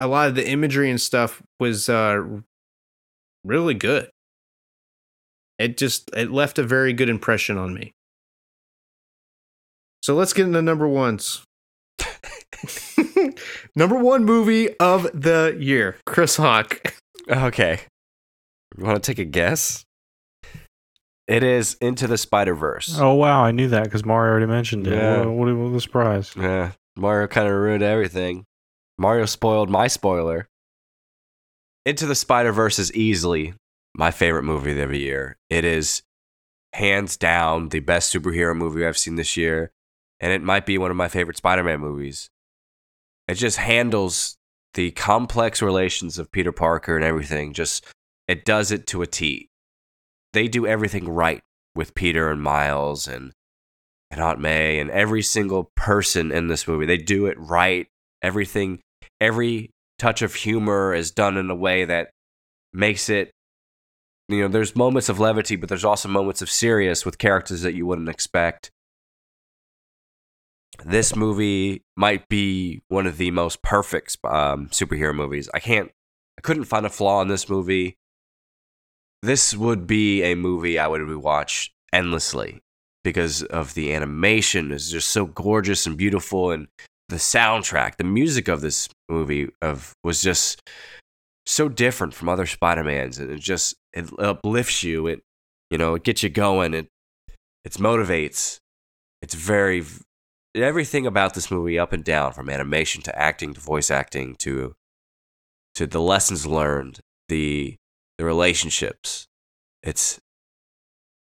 a lot of the imagery and stuff was uh, really good. It just it left a very good impression on me. So let's get into number ones. number one movie of the year, Chris Hawk. Okay. You want to take a guess? It is Into the Spider Verse. Oh wow, I knew that because Mario already mentioned it. Yeah. What, what, what a surprise! Yeah, Mario kind of ruined everything. Mario spoiled my spoiler. Into the Spider Verse is easily my favorite movie of the year. It is hands down the best superhero movie I've seen this year, and it might be one of my favorite Spider Man movies. It just handles the complex relations of Peter Parker and everything. Just it does it to a T. They do everything right with Peter and Miles and and Aunt May and every single person in this movie. They do it right. Everything, every touch of humor is done in a way that makes it. You know, there's moments of levity, but there's also moments of serious with characters that you wouldn't expect. This movie might be one of the most perfect um, superhero movies. I can't, I couldn't find a flaw in this movie. This would be a movie I would watch endlessly because of the animation is just so gorgeous and beautiful and the soundtrack the music of this movie of was just so different from other spider-mans and it just it uplifts you it you know it gets you going it it motivates it's very everything about this movie up and down from animation to acting to voice acting to to the lessons learned the the relationships it's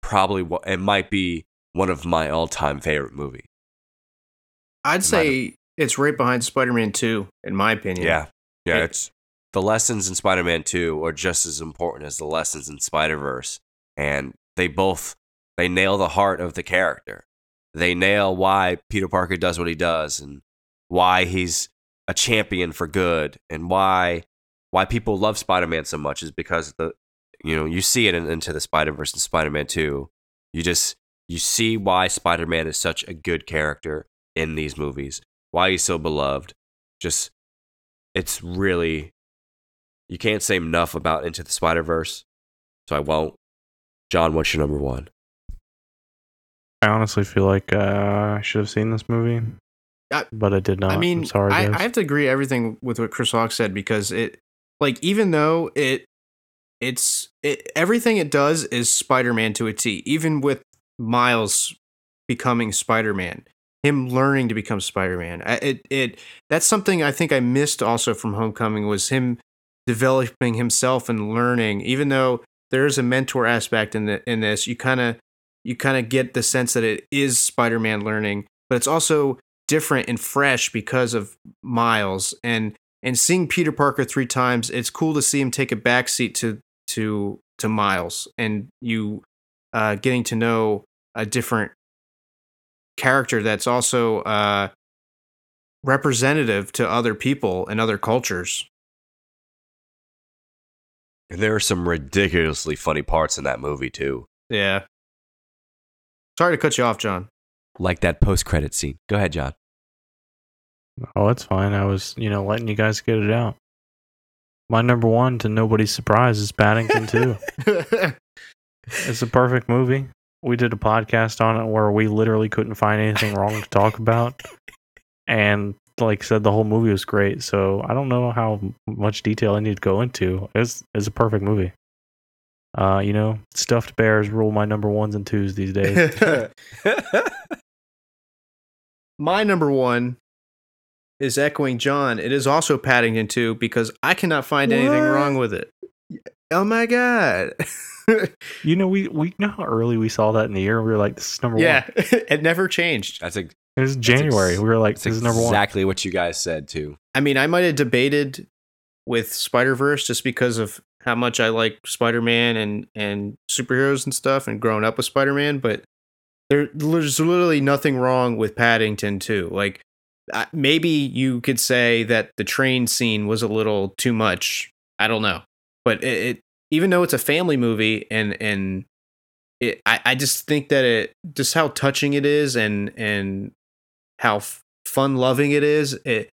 probably what it might be one of my all-time favorite movies. I'd say it's right behind Spider-Man 2, in my opinion. Yeah, yeah. It- it's the lessons in Spider-Man Two are just as important as the lessons in Spider-Verse, and they both they nail the heart of the character. They nail why Peter Parker does what he does, and why he's a champion for good, and why why people love Spider-Man so much is because the you know you see it in, into the Spider-Verse and Spider-Man Two. You just you see why Spider-Man is such a good character in these movies, why he's so beloved. Just it's really you can't say enough about Into the Spider Verse, so I won't. John, what's your number one? I honestly feel like uh, I should have seen this movie, I- but I did not. I mean, I'm sorry, I. I have to agree everything with what Chris Hawk said because it, like, even though it, it's it, everything it does is Spider-Man to a T. Even with Miles becoming Spider-Man, him learning to become Spider-Man, it it that's something I think I missed also from Homecoming was him developing himself and learning. Even though there is a mentor aspect in the in this, you kind of you kind of get the sense that it is Spider-Man learning, but it's also different and fresh because of Miles and and seeing Peter Parker three times. It's cool to see him take a backseat to to to Miles and you uh, getting to know a different character that's also uh, representative to other people and other cultures. And there are some ridiculously funny parts in that movie too, Yeah. Sorry to cut you off, John. like that post-credit scene. Go ahead, John. oh, it's fine. I was, you know, letting you guys get it out. My number one, to nobody's surprise, is Paddington 2. It's a perfect movie. We did a podcast on it where we literally couldn't find anything wrong to talk about. And like said the whole movie was great. So I don't know how much detail I need to go into. It's it's a perfect movie. Uh, you know, stuffed bears rule my number ones and twos these days. My number one is echoing John. It is also Paddington 2 because I cannot find anything wrong with it. Oh my god. you know, we we know how early we saw that in the year. We were like, this is number yeah, one. it never changed. That's, a, It was January. ex- we were like, this is number one. exactly what you guys said too. I mean, I might have debated with Spider Verse just because of how much I like Spider Man and and superheroes and stuff, and growing up with Spider Man. But there, there's literally nothing wrong with Paddington too. Like maybe you could say that the train scene was a little too much. I don't know, but it, it even though it's a family movie and and it, I, I just think that it just how touching it is and and how f- fun loving it is it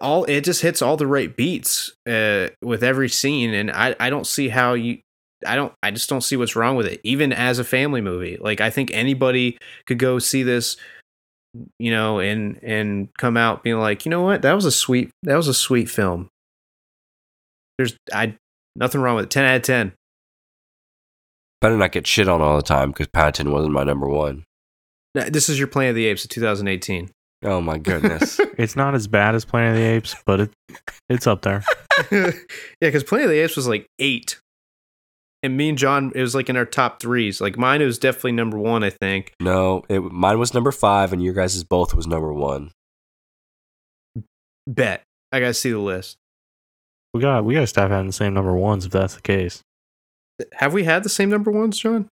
all it just hits all the right beats uh, with every scene. And I, I don't see how you I don't I just don't see what's wrong with it even as a family movie. Like I think anybody could go see this you know and and come out being like you know what? That was a sweet that was a sweet film. There's I nothing wrong with it 10 out of 10 Better not get shit on all the time because Paddington wasn't my number one. Now, This is your Planet of the Apes of 2018. Oh my goodness. It's not as bad as Planet of the Apes, but it it's up there. yeah, because Planet of the Apes was like eight, and me and John it was like in our top threes. Like mine was definitely number one, I think. no, it, mine was number five, and your guys' both was number one. Bet I gotta see the list. We got we gotta stop having the same number ones if that's the case. Have we had the same number ones, John?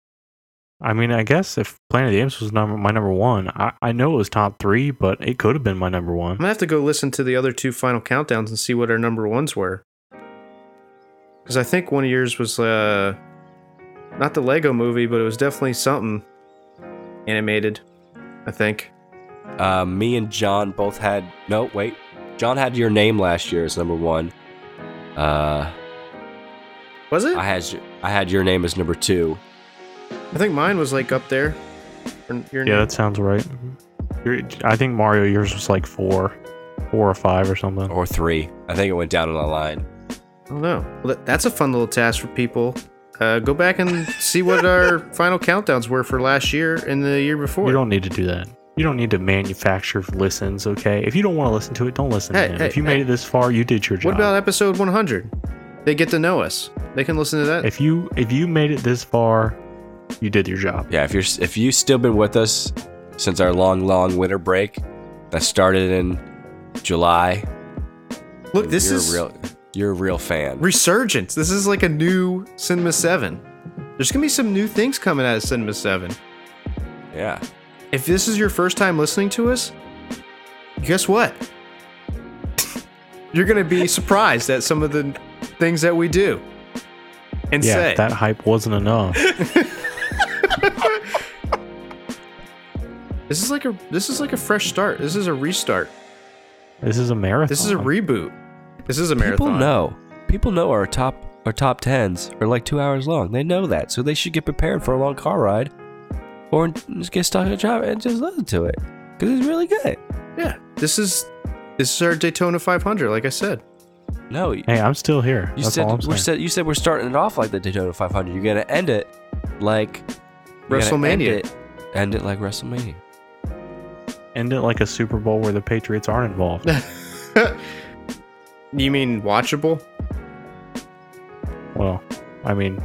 I mean, I guess if Planet of the Apes was number my number one, I, I know it was top three, but it could have been my number one. I'm gonna have to go listen to the other two final countdowns and see what our number ones were. Because I think one of yours was uh, not the Lego movie, but it was definitely something animated. I think. Uh, me and John both had. No, wait. John had your name last year as number one. Uh, Was it? I had I had your name as number two. I think mine was like up there. Or Your Yeah, name. that sounds right. Your- I think Mario yours was like four, four or five or something. or three. I think it went down on the line. I don't know. Well, that's a fun little task for people. Uh, go back and see what our final countdowns were for last year and the year before. You don't need to do that. You don't need to manufacture listens, okay? If you don't want to listen to it, don't listen Hey, to him. hey, if you hey. made it this far, you did your job. what about episode 100? They get to know us. They can listen to that. if you if you made it this far, you did your job. Yeah, if you're if you still been with us since our long, long winter break that started in July, Look, this you're is a real you're a real fan. resurgence. This is like a new Cinema 7. There's going to be some new things coming out of Cinema 7. yeah. If this is your first time listening to us, guess what? You're going to be surprised at some of the things that we do and Yeah, say. if that hype wasn't enough. This is like a this is like a fresh start. This is a restart. this is a marathon. This is a reboot. This is a marathon. People know. People know our top our top tens are like two hours long. They know that, so they should get prepared for a long car ride, or just get stuck in a drive and just listen to it because it's really good. Yeah. This is this is our Daytona 500. Like I said. No, Hey, I'm still here. you That's said all I'm we're saying. said you said we're starting it off like the Daytona 500. You're gonna end it like you're End WrestleMania. it, end it like WrestleMania. End it like a Super Bowl where the Patriots aren't involved. you mean watchable? well, I mean,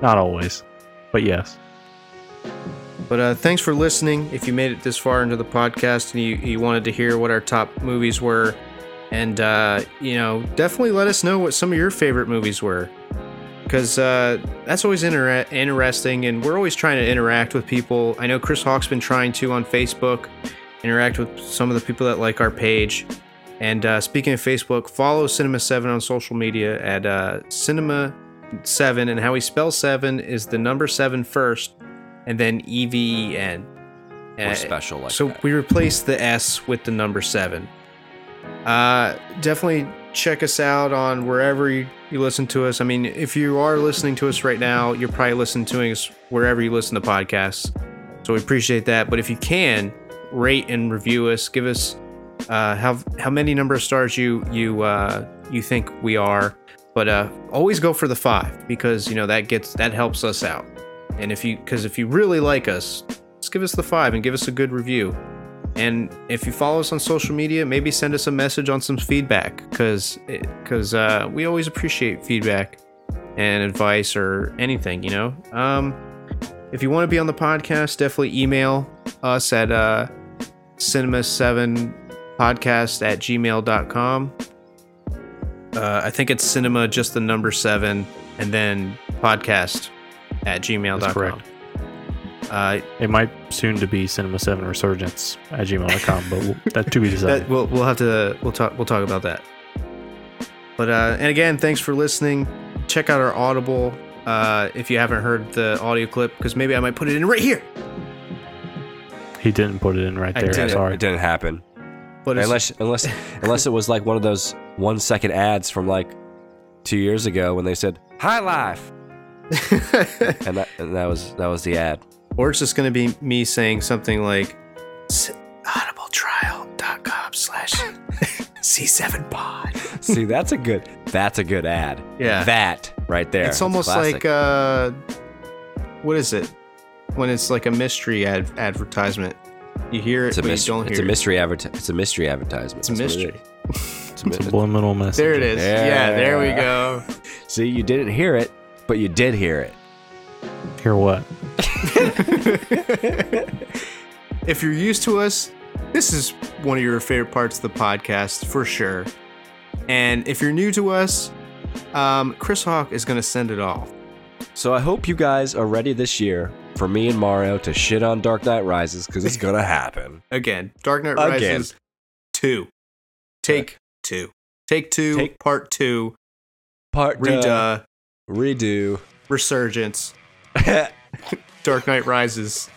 not always, but yes. But uh, thanks for listening. If you made it this far into the podcast and you, you wanted to hear what our top movies were, and uh, you know, definitely let us know what some of your favorite movies were, because uh, that's always inter- interesting, and we're always trying to interact with people. I know Chris Hawk's been trying to on Facebook interact with some of the people that like our page. And uh, speaking of Facebook, follow Cinema Seven on social media at uh, Cinema Seven, and how we spell seven is the number seven first, and then E V E N. We're Uh, special like so that. we replaced the S with the number seven. Uh, definitely check us out on wherever you, you listen to us. I mean, if you are listening to us right now, you're probably listening to us wherever you listen to podcasts. So we appreciate that. But if you can, rate and review us. Give us uh, how how many number of stars you you uh, you think we are. But uh, always go for the five because you know that gets that helps us out. And if you because if you really like us, just give us the five and give us a good review. And if you follow us on social media, maybe send us a message on some feedback because because uh, we always appreciate feedback and advice or anything, you know. Um, if you want to be on the podcast, definitely email us at uh, cinema7podcast at gmail.com. Uh, I think it's cinema, just the number seven, and then podcast at gmail.com. That's correct. Uh, It might soon to be Cinema Seven Resurgence at gmail.com, but we'll, that to be decided. that we'll we'll have to we'll talk we'll talk about that. But uh, and again, thanks for listening. Check out our Audible uh, if you haven't heard the audio clip, because maybe I might put it in right here. He didn't put it in right there. didn't. Sorry. It didn't happen. But Unless unless unless it was like one of those one second ads from like two years ago when they said "High Life," and that and that was that was the ad. or it's just gonna be me saying something like "S- audibletrial.com slash C7 pod. See, that's a good that's a good ad. Yeah. that right there. It's almost like uh, what is it? When it's like a mystery ad- advertisement. You hear it, it's a but mystery. you don't hear It's a it. mystery adverti- It's a mystery advertisement. It's a That's what it mystery. It's a Subliminal message. There it is. Yeah, there we go. See, you didn't hear it, but you did hear it. Hear what? if you're used to us, this is one of your favorite parts of the podcast for sure. And if you're new to us, um, Chris Hawk is going to send it off. So I hope you guys are ready this year for me and Mario to shit on Dark Knight Rises because it's gonna happen. Again, Dark Knight Again. Rises 2. Take 2. Take 2, Take- part 2, Part reduh, redo. resurgence, Dark Knight Rises.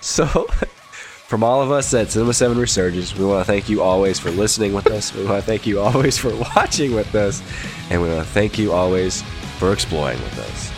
So, from all of us at Cinema 7 Resurgence, we want to thank you always for listening with us. We want to thank you always for watching with us. And we want to thank you always for exploring with us.